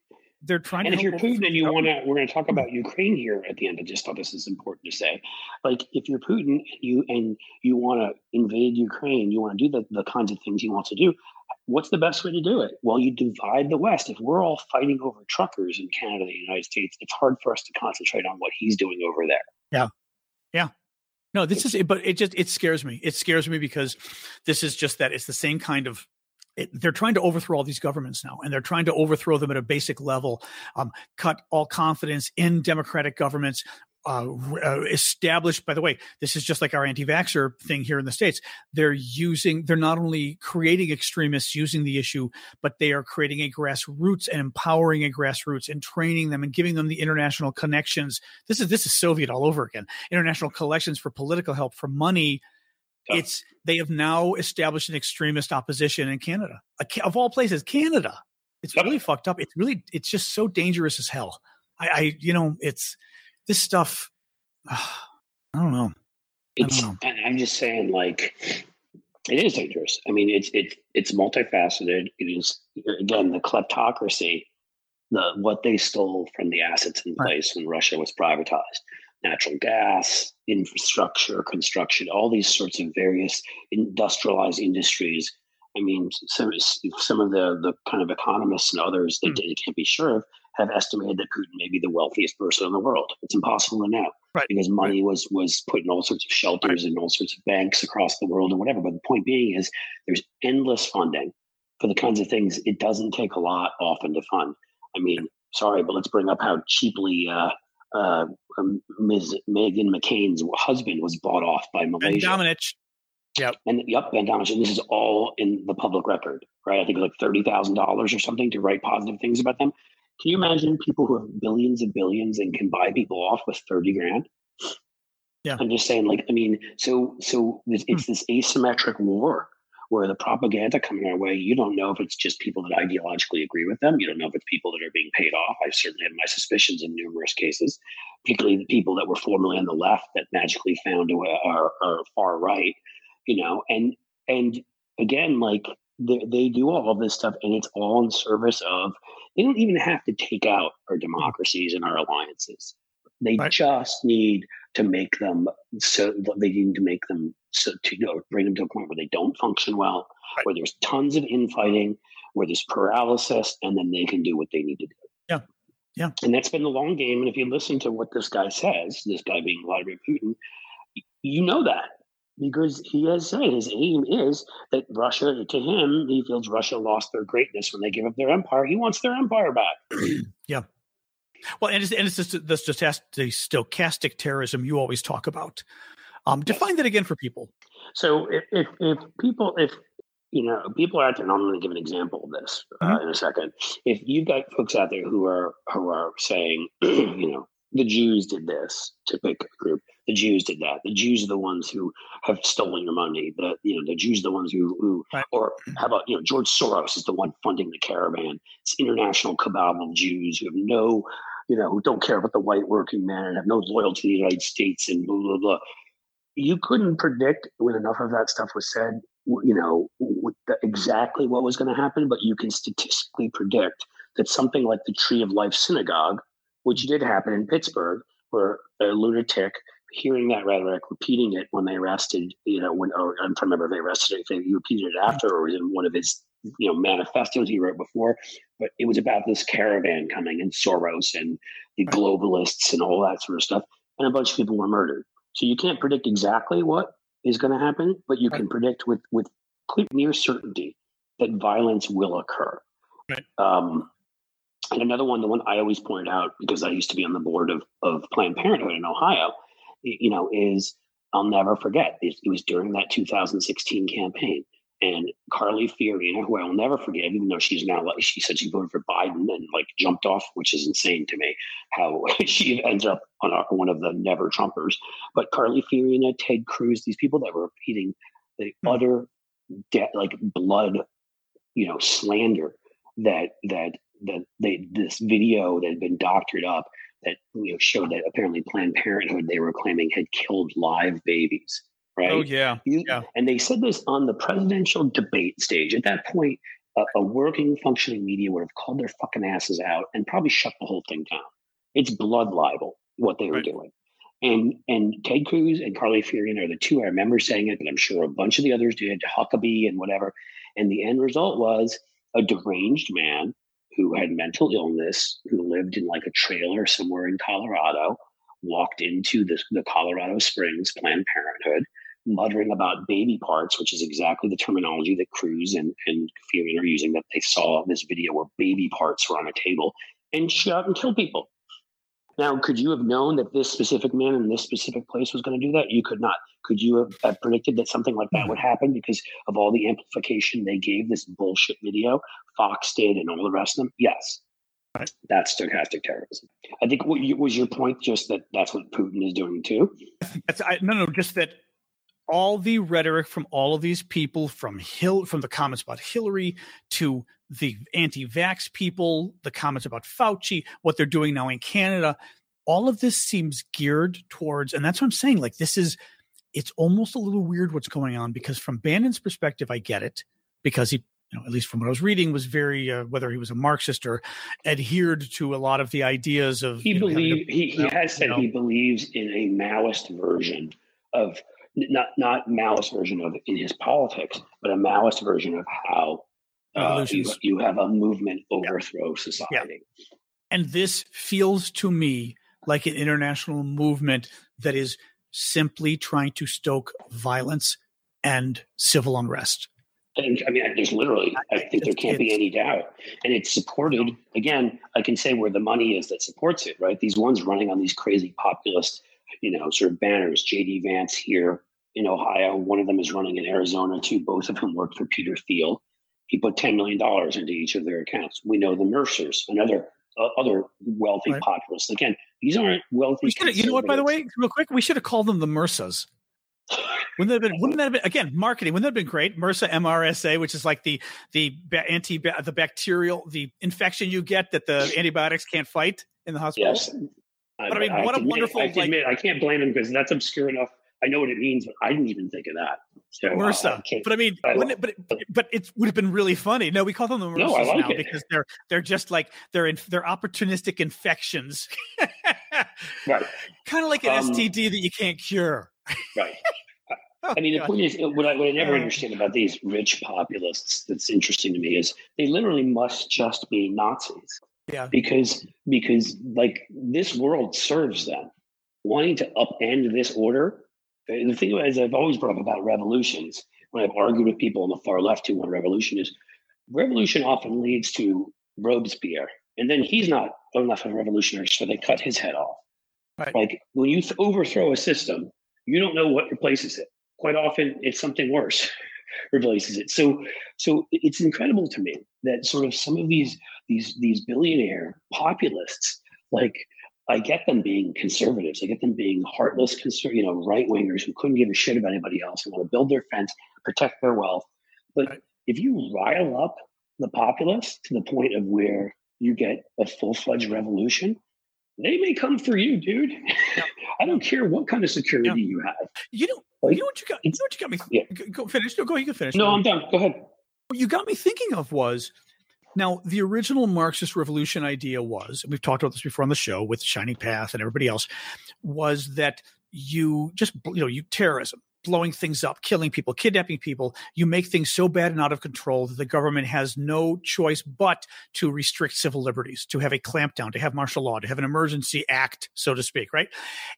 they're trying and to. if you're Putin and you want to, we're going to talk about Ukraine here at the end. I just thought this is important to say. Like, if you're Putin and you and you want to invade Ukraine, you want to do the, the kinds of things he wants to do. What's the best way to do it? Well, you divide the West. If we're all fighting over truckers in Canada and the United States, it's hard for us to concentrate on what he's doing over there. Yeah, yeah. No, this is, but it just it scares me. It scares me because this is just that it's the same kind of it, they're trying to overthrow all these governments now, and they're trying to overthrow them at a basic level, um, cut all confidence in democratic governments. Uh, uh, established, by the way, this is just like our anti-vaxxer thing here in the states. They're using, they're not only creating extremists using the issue, but they are creating a grassroots and empowering a grassroots and training them and giving them the international connections. This is this is Soviet all over again. International collections for political help, for money, it's they have now established an extremist opposition in Canada, of all places, Canada. It's really fucked up. It's really, it's just so dangerous as hell. I, I you know, it's this stuff. Uh, I don't know. It's, I don't know. I'm just saying, like, It is dangerous. I mean, it's it's it's multifaceted. It is again the kleptocracy, the what they stole from the assets in place right. when Russia was privatized, natural gas, infrastructure, construction, all these sorts of various industrialized industries. I mean, some some of the the kind of economists and others that mm. can't be sure of have estimated that Putin may be the wealthiest person in the world. It's impossible to know right. because money right. was was put in all sorts of shelters right. and all sorts of banks across the world and whatever. But the point being is there's endless funding for the kinds of things it doesn't take a lot often to fund. I mean, sorry, but let's bring up how cheaply uh, uh, um, Ms. Meghan McCain's husband was bought off by Malaysia. Ben Domenech. Yep. And yep, Ben Domenech. And this is all in the public record, right? I think it was like thirty thousand dollars or something to write positive things about them. Can you imagine people who have billions and billions and can buy people off with 30 grand? Yeah. I'm just saying, like, I mean, so so it's hmm. this asymmetric war where the propaganda coming our way, you don't know if it's just people that ideologically agree with them. You don't know if it's people that are being paid off. I certainly have my suspicions in numerous cases, particularly the people that were formerly on the left that magically found are, are far right, you know, and and again, like they, they do all of this stuff and it's all in service of they don't even have to take out our democracies and our alliances they right. just need to make them so that they need to make them so to you know, bring them to a point where they don't function well right. where there's tons of infighting where there's paralysis and then they can do what they need to do yeah yeah and that's been the long game and if you listen to what this guy says this guy being vladimir putin you know that because he has said his aim is that Russia, to him, he feels Russia lost their greatness when they give up their empire. He wants their empire back. Well, and it's, and it's just this just the stochastic terrorism you always talk about. Um, define that again for people. So if, if, if people, if you know, people out there, and I'm going to give an example of this uh, mm-hmm. in a second. If you've got folks out there who are who are saying, you know, the Jews did this to pick a group. The Jews did that. The Jews are the ones who have stolen your money. The you know the Jews are the ones who, who right. or how about you know George Soros is the one funding the caravan. It's international cabal of Jews who have no you know who don't care about the white working man and have no loyalty to the United States and blah blah blah. You couldn't predict when enough of that stuff was said. You know the, exactly what was going to happen, but you can statistically predict that something like the Tree of Life Synagogue which did happen in Pittsburgh, where a lunatic hearing that rhetoric, repeating it when they arrested, you know, when or I'm trying to remember if they arrested it, if they repeated it after or in one of his, you know, manifestos he wrote before. But it was about this caravan coming and Soros and the globalists and all that sort of stuff. And a bunch of people were murdered. So you can't predict exactly what is going to happen, but you can predict with with near certainty that violence will occur. Right. Um, and another one, the one I always point out because I used to be on the board of, of Planned Parenthood in Ohio, you know, is I'll never forget. It, it was during that 2016 campaign. And Carly Fiorina, who I will never forgive, even though she's now like she said she voted for Biden and like jumped off, which is insane to me. How she ends up on one of the never Trumpers. But Carly Fiorina, Ted Cruz, these people that were repeating the mm-hmm. utter de- like blood, you know, slander that that that they this video that had been doctored up that you know showed that apparently Planned Parenthood they were claiming had killed live babies. Right. Oh yeah. You, yeah. And they said this on the presidential debate stage. At that point, a, a working, functioning media would have called their fucking asses out and probably shut the whole thing down. It's blood libel what they were right. doing. And and Ted Cruz and Carly Fiorina are the two. I remember saying it, but I'm sure a bunch of the others did, Huckabee and whatever. And the end result was a deranged man who had mental illness, who lived in like a trailer somewhere in Colorado, walked into the, the Colorado Springs Planned Parenthood, muttering about baby parts, which is exactly the terminology that Cruz and, and Fiorina are using, that they saw this video where baby parts were on a table and shot and killed people. Now, could you have known that this specific man in this specific place was going to do that? You could not. Could you have, have, predicted that something like that would mm-hmm. happen because of all the amplification they gave this bullshit video? Fox did and all the rest of them? Yes. Right. That's stochastic terrorism. I think what you, was your point just that that's what Putin is doing too? That's, I, no, no, just that all the rhetoric from all of these people, from Hill, from the comments about Hillary to the anti-vax people, the comments about Fauci, what they're doing now in Canada, all of this seems geared towards, and that's what I'm saying. Like this is, it's almost a little weird what's going on because from Bannon's perspective, I get it because he, you know, at least from what I was reading, was very uh, whether he was a Marxist or adhered to a lot of the ideas of. He believe he, he has said know. he believes in a Maoist version of not not Maoist version of in his politics, but a Maoist version of how uh, you, you, have a movement overthrow yeah. society. Yeah. And this feels to me like an international movement that is simply trying to stoke violence and civil unrest. And I mean, there's literally, I think there can't be any doubt. And it's supported, again, I can say where the money is that supports it, right? These ones running on these crazy populist, you know, sort of banners, JD Vance here in Ohio. One of them is running in Arizona too. Both of whom worked for Peter Thiel. He put $10 million into each of their accounts. We know the Mercers, another uh, other wealthy right. populists. Again, these aren't wealthy. you know what? By the way, real quick, we should have called them the MRSAs. Wouldn't that have been? Wouldn't that have been again marketing? Wouldn't that have been great? MRSA, MRSA, which is like the the anti the bacterial the infection you get that the antibiotics can't fight in the hospital. Yes, but I, mean, I, what I a wonderful! I, admit, I can't blame him because that's obscure enough. I know what it means, but I didn't even think of that. So, MRSA, uh, but I mean, I it, but it, but it would have been really funny. No, we call them the MRSAs no, like now it. because they're they're just like they're in, they're opportunistic infections, right? Kind of like an um, STD that you can't cure, right? oh, I mean, the God. point is, what I, what I never understand about these rich populists that's interesting to me is they literally must just be Nazis. Yeah. Because because like this world serves them. Wanting to upend this order the thing is, I've always brought up about revolutions when I've argued with people on the far left who want revolution is revolution often leads to Robespierre, and then he's not enough of a revolutionary, so they cut his head off. Right. Like when you overthrow a system, you don't know what replaces it. Quite often, it's something worse replaces it. So, so it's incredible to me that sort of some of these these these billionaire populists like I get them being conservatives. I get them being heartless, conser- you know, right wingers who couldn't give a shit about anybody else and want to build their fence, protect their wealth. But right. if you rile up the populace to the point of where you get a full fledged revolution, they may come for you, dude. Yeah. I don't care what kind of security yeah. you have. You know, like, you know what you got. You know what you got me. Yeah. Go finish. No, go. You can finish. No, I'm done. Go ahead. What you got me thinking of was now, the original Marxist revolution idea was, and we've talked about this before on the show with Shining Path and everybody else, was that you just, you know, you terrorism, blowing things up, killing people, kidnapping people, you make things so bad and out of control that the government has no choice but to restrict civil liberties, to have a clampdown, to have martial law, to have an emergency act, so to speak, right?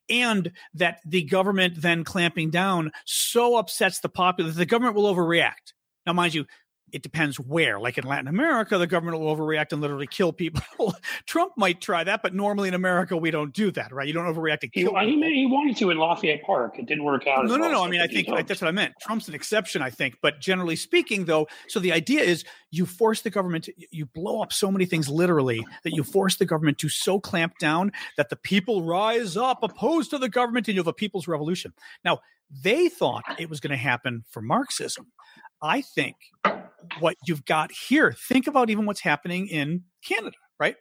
And that the government then clamping down so upsets the populace, the government will overreact. Now, mind you, it depends where. Like in Latin America, the government will overreact and literally kill people. Trump might try that, but normally in America, we don't do that, right? You don't overreact to kill. He, he, he wanted to in Lafayette Park. It didn't work out. No, no, no. I mean, I think that's what I meant. Trump's an exception, I think. But generally speaking, though, so the idea is you force the government, to, you blow up so many things literally that you force the government to so clamp down that the people rise up opposed to the government and you have a people's revolution. Now, they thought it was going to happen for Marxism. I think what you've got here, think about even what's happening in Canada, right?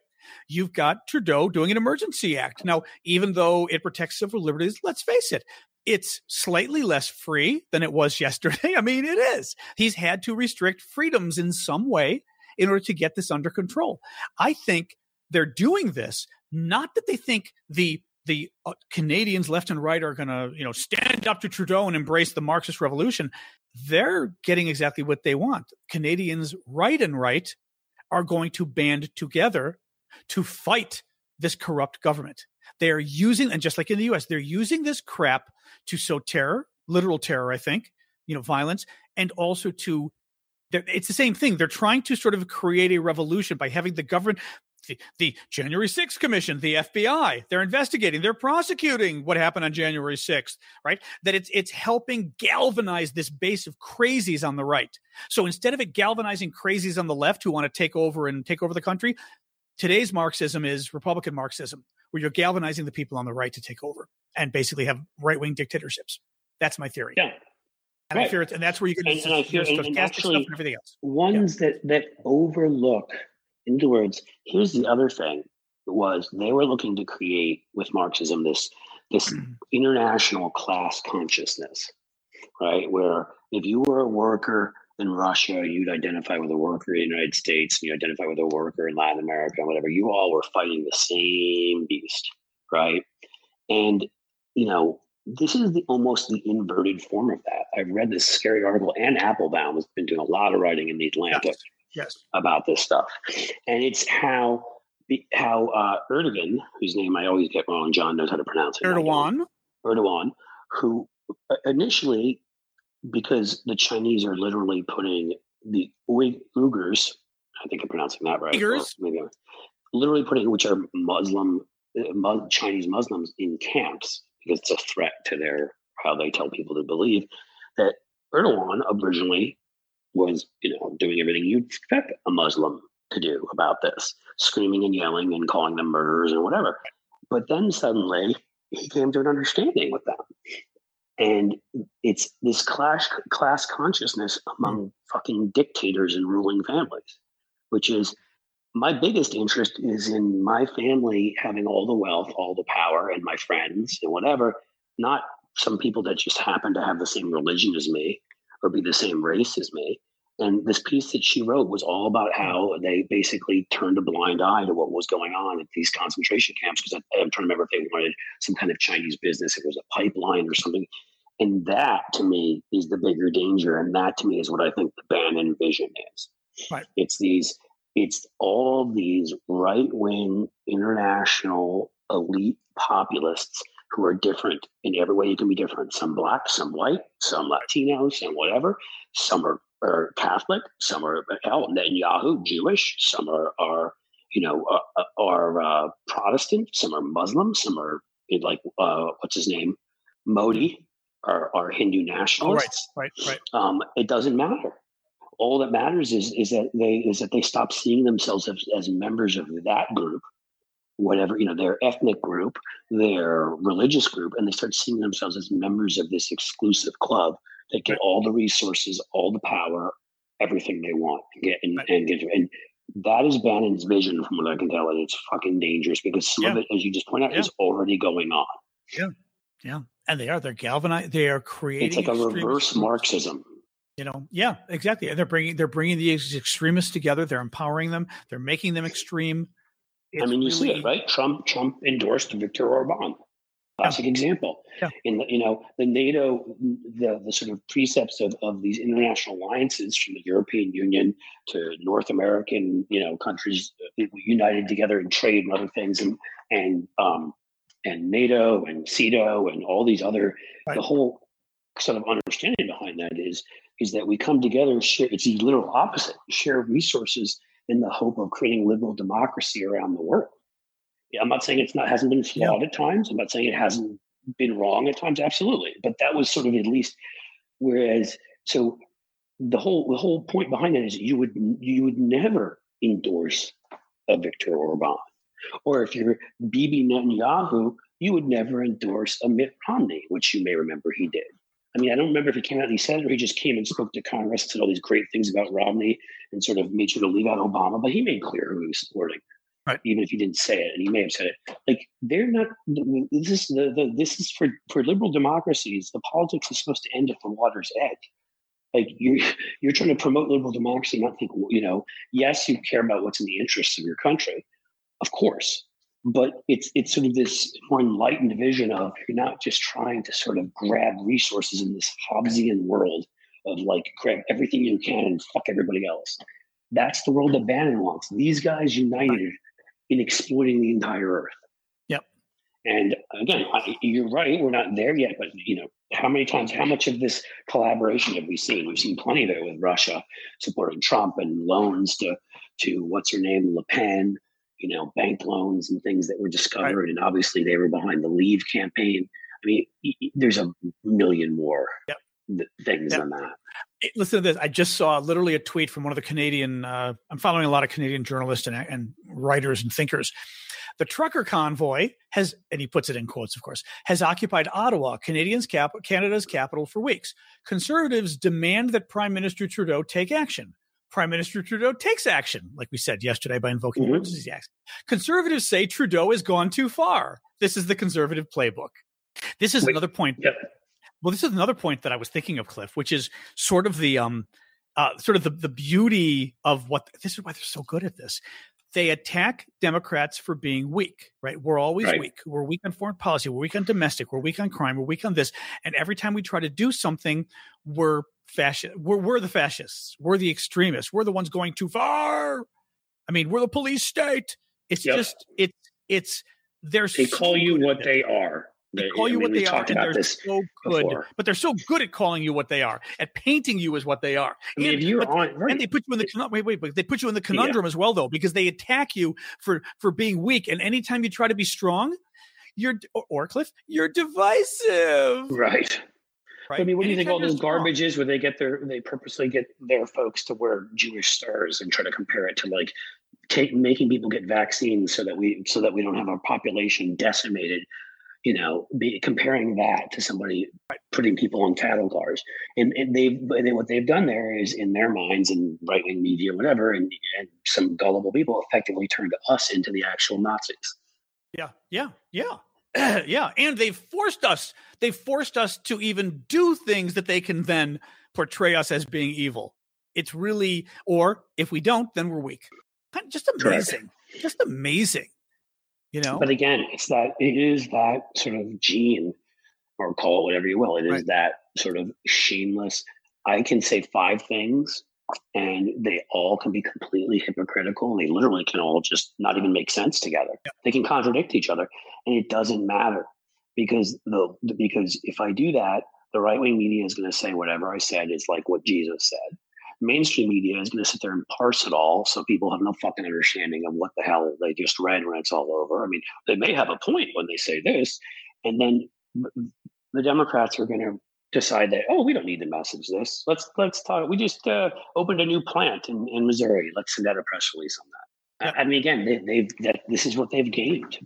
You've got Trudeau doing an emergency act. Now, even though it protects civil liberties, let's face it, it's slightly less free than it was yesterday. I mean, it is. He's had to restrict freedoms in some way in order to get this under control. I think they're doing this not that they think the the uh, Canadians left and right are going to, you know, stand up to Trudeau and embrace the Marxist revolution they're getting exactly what they want. Canadians, right and right, are going to band together to fight this corrupt government. They are using, and just like in the US, they're using this crap to sow terror, literal terror, I think, you know, violence, and also to it's the same thing. They're trying to sort of create a revolution by having the government the, the January 6th Commission, the FBI, they're investigating, they're prosecuting what happened on January 6th, right? That it's it's helping galvanize this base of crazies on the right. So instead of it galvanizing crazies on the left who want to take over and take over the country, today's Marxism is Republican Marxism, where you're galvanizing the people on the right to take over and basically have right wing dictatorships. That's my theory. Yeah. And right. I fear it, and that's where you can and, and I fear, and, and actually, everything else. Ones yeah. that that overlook in other words, here's the other thing was they were looking to create with Marxism this this mm. international class consciousness, right? Where if you were a worker in Russia, you'd identify with a worker in the United States, and you identify with a worker in Latin America, whatever. You all were fighting the same beast, right? And you know, this is the almost the inverted form of that. I've read this scary article, and Applebaum has been doing a lot of writing in the Atlantic yes. Yes. about this stuff, and it's how how uh, Erdogan, whose name I always get wrong, John knows how to pronounce it. Erdogan. Erdogan, who uh, initially, because the Chinese are literally putting the Uyghurs, I think I'm pronouncing that right. Uyghurs? Maybe, literally putting, which are Muslim, uh, Chinese Muslims in camps because it's a threat to their, how they tell people to believe that Erdogan originally was, you know, doing everything you'd expect a Muslim to do about this, screaming and yelling and calling them murderers and whatever. But then suddenly he came to an understanding with them. And it's this class class consciousness among fucking dictators and ruling families, which is my biggest interest is in my family having all the wealth, all the power, and my friends and whatever, not some people that just happen to have the same religion as me or be the same race as me. And this piece that she wrote was all about how they basically turned a blind eye to what was going on at these concentration camps. Because I'm trying to remember if they wanted some kind of Chinese business, it was a pipeline or something. And that to me is the bigger danger. And that to me is what I think the Bannon vision is. Right. It's these, it's all these right wing international elite populists who are different in every way you can be different. Some black, some white, some Latino, some whatever. Some are are Catholic, some are hell Netanyahu Jewish, some are are you know uh, uh, are uh, Protestant, some are Muslim, some are like uh, what's his name, Modi, are are Hindu nationalists. Oh, right, right, right. Um, it doesn't matter. All that matters is is that they is that they stop seeing themselves as, as members of that group, whatever you know, their ethnic group, their religious group, and they start seeing themselves as members of this exclusive club they get all the resources, all the power, everything they want, and get and, and get and that is Bannon's vision, from what I can tell, and it's fucking dangerous because some yeah. of it, as you just pointed out, yeah. is already going on. Yeah, yeah, and they are. They're galvanized. They are creating. It's like a reverse Marxism. You know, yeah, exactly. And They're bringing they're bringing the extremists together. They're empowering them. They're making them extreme. It's I mean, you really, see it, right? Trump Trump endorsed Viktor Orban classic yeah. example. Yeah. In the, you know the NATO, the the sort of precepts of, of these international alliances from the European Union to North American you know countries uh, united together in trade and other things, and and um, and NATO and SEATO and all these other right. the whole sort of understanding behind that is is that we come together share it's the literal opposite share resources in the hope of creating liberal democracy around the world I'm not saying it's not hasn't been flawed yeah. at times. I'm not saying it hasn't been wrong at times. Absolutely, but that was sort of at least. Whereas, so the whole the whole point behind that is you would you would never endorse a Viktor Orban, or if you're Bibi Netanyahu, you would never endorse a Mitt Romney, which you may remember he did. I mean, I don't remember if he came out and he said it or he just came and spoke to Congress and said all these great things about Romney and sort of made sure to leave out Obama, but he made clear who he was supporting right. even if he didn't say it, and he may have said it. Like they're not. This is the, the this is for for liberal democracies. The politics is supposed to end at the water's edge. Like you're you're trying to promote liberal democracy, not think you know. Yes, you care about what's in the interests of your country, of course, but it's it's sort of this more enlightened vision of you're not just trying to sort of grab resources in this Hobbesian world of like grab everything you can and fuck everybody else. That's the world that Bannon wants. These guys united in exploiting the entire earth. Yep. And again, I, you're right. We're not there yet, but you know, how many times, how much of this collaboration have we seen? We've seen plenty of it with Russia supporting Trump and loans to to what's her name, Le Pen. You know, bank loans and things that were discovered, right. and obviously they were behind the Leave campaign. I mean, there's a million more yep. things yep. than that listen to this. I just saw literally a tweet from one of the Canadian. Uh, I'm following a lot of Canadian journalists and, and writers and thinkers. The trucker convoy has, and he puts it in quotes, of course, has occupied Ottawa, Canadians cap- Canada's capital, for weeks. Conservatives demand that Prime Minister Trudeau take action. Prime Minister Trudeau takes action, like we said yesterday by invoking mm-hmm. emergency acts. Conservatives say Trudeau has gone too far. This is the conservative playbook. This is Wait, another point. Yep. Well, this is another point that I was thinking of, Cliff, which is sort of the um, uh, sort of the the beauty of what this is why they're so good at this. They attack Democrats for being weak, right? We're always right. weak. We're weak on foreign policy. We're weak on domestic. We're weak on crime. We're weak on this. And every time we try to do something, we're fascist. We're, we're the fascists. We're the extremists. We're the ones going too far. I mean, we're the police state. It's yep. just it's it's they're they so call you what they are. They call you I mean, what they are, and they're so good. Before. But they're so good at calling you what they are, at painting you as what they are. I mean, and, you're but, on, right. and they put you in the wait, wait, but they put you in the conundrum yeah. as well, though, because they attack you for for being weak. And anytime you try to be strong, you're or, or Cliff, you're divisive. Right. Right. I mean, what do you think all this garbage is where they get their they purposely get their folks to wear Jewish stars and try to compare it to like take making people get vaccines so that we so that we don't have our population decimated you know, be comparing that to somebody putting people on cattle cars. And, and they've they, what they've done there is in their minds and right wing media, whatever, and, and some gullible people effectively turned us into the actual Nazis. Yeah, yeah, yeah. yeah, and they've forced us. They've forced us to even do things that they can then portray us as being evil. It's really, or if we don't, then we're weak. Just amazing. Correct. Just amazing. You know, but again, it's that it is that sort of gene, or call it whatever you will. It is right. that sort of shameless. I can say five things, and they all can be completely hypocritical. And they literally can all just not even make sense together. Yeah. They can contradict each other, and it doesn't matter because the because if I do that, the right wing media is going to say whatever I said is like what Jesus said mainstream media is going to sit there and parse it all so people have no fucking understanding of what the hell they just read when it's all over. I mean, they may have a point when they say this, and then the Democrats are going to decide that oh we don't need to message this let's let's talk we just uh, opened a new plant in, in missouri let's send out a press release on that. I, I mean again they, they've that this is what they've gained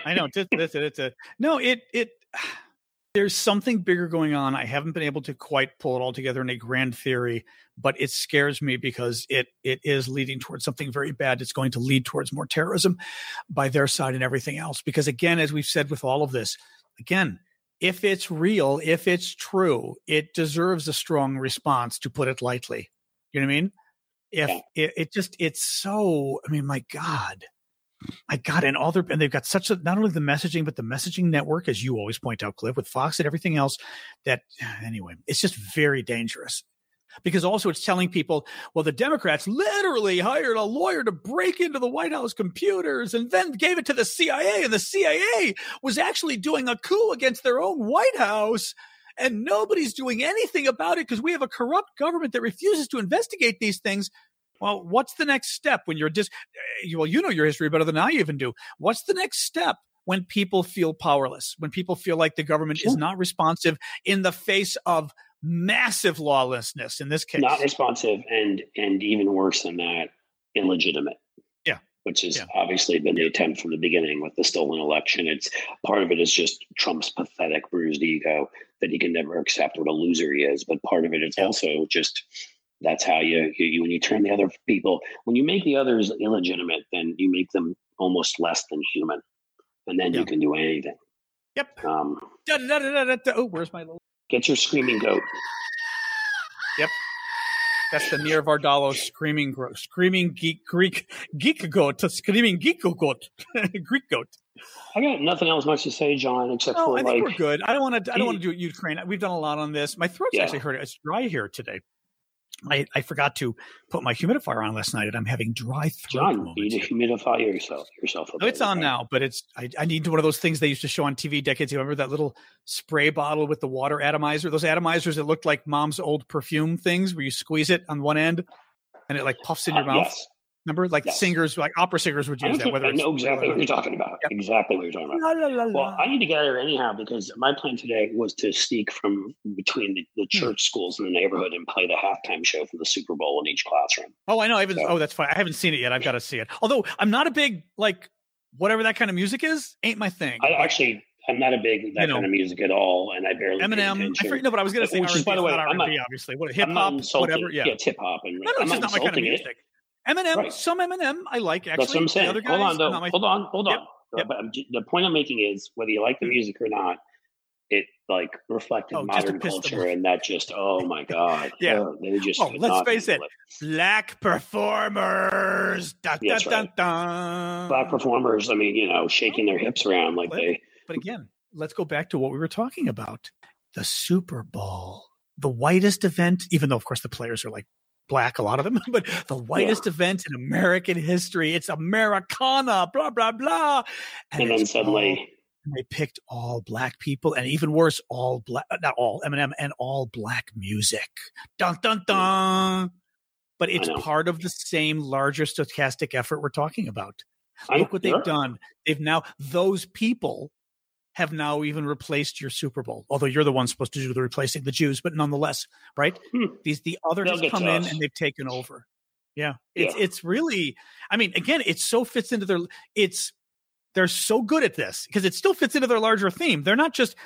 I know. No, it it there's something bigger going on. I haven't been able to quite pull it all together in a grand theory, but it scares me because it it is leading towards something very bad. It's going to lead towards more terrorism by their side and everything else. Because again, as we've said with all of this, again, if it's real, if it's true, it deserves a strong response. To put it lightly, you know what I mean? If it, it just it's so, I mean, my God I got and all their and they've got such a not only the messaging but the messaging network, as you always point out, Cliff, with Fox and everything else. That anyway, it's just very dangerous because also it's telling people, well, the Democrats literally hired a lawyer to break into the White House computers and then gave it to the CIA, and the CIA was actually doing a coup against their own White House. And nobody's doing anything about it because we have a corrupt government that refuses to investigate these things. Well, what's the next step when you're dis? Eh, well, you know your history better than I even do. What's the next step when people feel powerless? When people feel like the government sure. is not responsive in the face of massive lawlessness? In this case, not responsive, and and even worse than that, illegitimate. Yeah, which has yeah. obviously been the attempt from the beginning with the stolen election. It's part of it is just Trump's pathetic, bruised ego that he can never accept what a loser he is, but part of it is also just that's how you, you when you turn the other people when you make the others illegitimate then you make them almost less than human and then you can do anything yep um da, da, da, oh where's my little get your screaming goat yep that's the Nia Vardalos screaming screaming geek Greek geek goat, screaming geek goat, Greek goat. I got nothing else much to say, John, except no, for I like we're good. I don't want to. I don't want to do Ukraine. We've done a lot on this. My throat's yeah. actually hurting. It's dry here today. I, I forgot to put my humidifier on last night, and I'm having dry throat. John, you need to humidify yourself. Yourself. No, it's on now, but it's I, I, need one of those things they used to show on TV decades ago. Remember that little spray bottle with the water atomizer? Those atomizers that looked like mom's old perfume things, where you squeeze it on one end, and it like puffs in your uh, mouth. Yes. Remember, like yes. singers, like opera singers would use that. Whether I know exactly what you're talking about. Yep. Exactly what you're talking about. La, la, la, well, I need to get out here anyhow because my plan today was to sneak from between the, the hmm. church schools in the neighborhood and play the halftime show for the Super Bowl in each classroom. Oh, I know. I haven't. So, oh, that's fine. I haven't seen it yet. I've got to see it. Although I'm not a big like whatever that kind of music is. Ain't my thing. I actually. I'm not a big that you know, kind of music at all, and I barely Eminem. I forget, no, but I was going to say, which is by the way, not R&B, not, obviously. What a hip hop, whatever. Yeah, yeah, hip hop, and no, no, it's just not my kind of music. It. Eminem, right. some Eminem I like actually. That's what I'm saying. hold on, though. My... Hold on, hold on. Yep. Yep. But the point I'm making is whether you like the music or not, it like reflected oh, modern culture, and that just oh my god, yeah, oh, they just. Oh, let's face it, black performers. Dun, yeah, dun, right. dun, black performers. I mean, you know, shaking their hips around like but, they. But again, let's go back to what we were talking about: the Super Bowl, the whitest event. Even though, of course, the players are like black, a lot of them, but the whitest yeah. event in American history. It's Americana, blah blah blah, and, and then suddenly. All, they picked all black people, and even worse, all black, uh, not all Eminem, and all black music. Dun dun dun. But it's part of the same larger stochastic effort we're talking about. Look what they've done. They've now those people have now even replaced your Super Bowl. Although you're the one supposed to do the replacing the Jews, but nonetheless, right? Hmm. These the others have come in and they've taken over. Yeah. It's yeah. it's really I mean, again, it so fits into their it's they're so good at this because it still fits into their larger theme. They're not just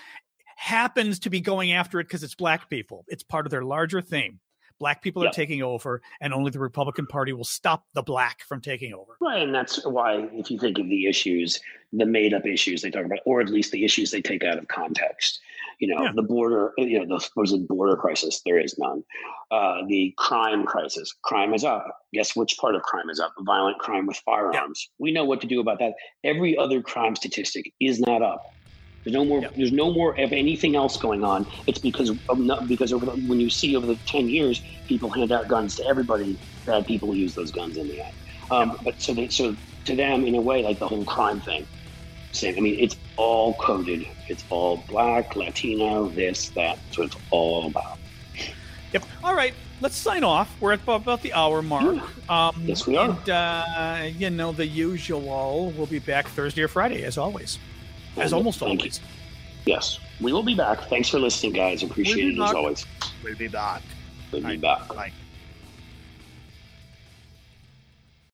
happens to be going after it because it's black people. It's part of their larger theme. Black people yep. are taking over, and only the Republican Party will stop the black from taking over. Right, and that's why, if you think of the issues, the made-up issues they talk about, or at least the issues they take out of context, you know, yeah. the border, you know, the supposed border crisis, there is none. Uh, the crime crisis, crime is up. Guess which part of crime is up? Violent crime with firearms. Yeah. We know what to do about that. Every other crime statistic is not up. There's no more. Yeah. There's no more of anything else going on. It's because because over the, when you see over the ten years, people hand out guns to everybody. Bad people use those guns in the end. Um, but so they, so to them, in a way, like the whole crime thing, same. I mean, it's all coded. It's all black, Latino, this, that. So it's all about. Yep. All right. Let's sign off. We're at about the hour mark. Um, yes, we are. And, uh, you know, the usual. We'll be back Thursday or Friday, as always. As almost always. Yes. We will be back. Thanks for listening, guys. Appreciate we'll it back. as always. We'll be back. We'll be back. Bye.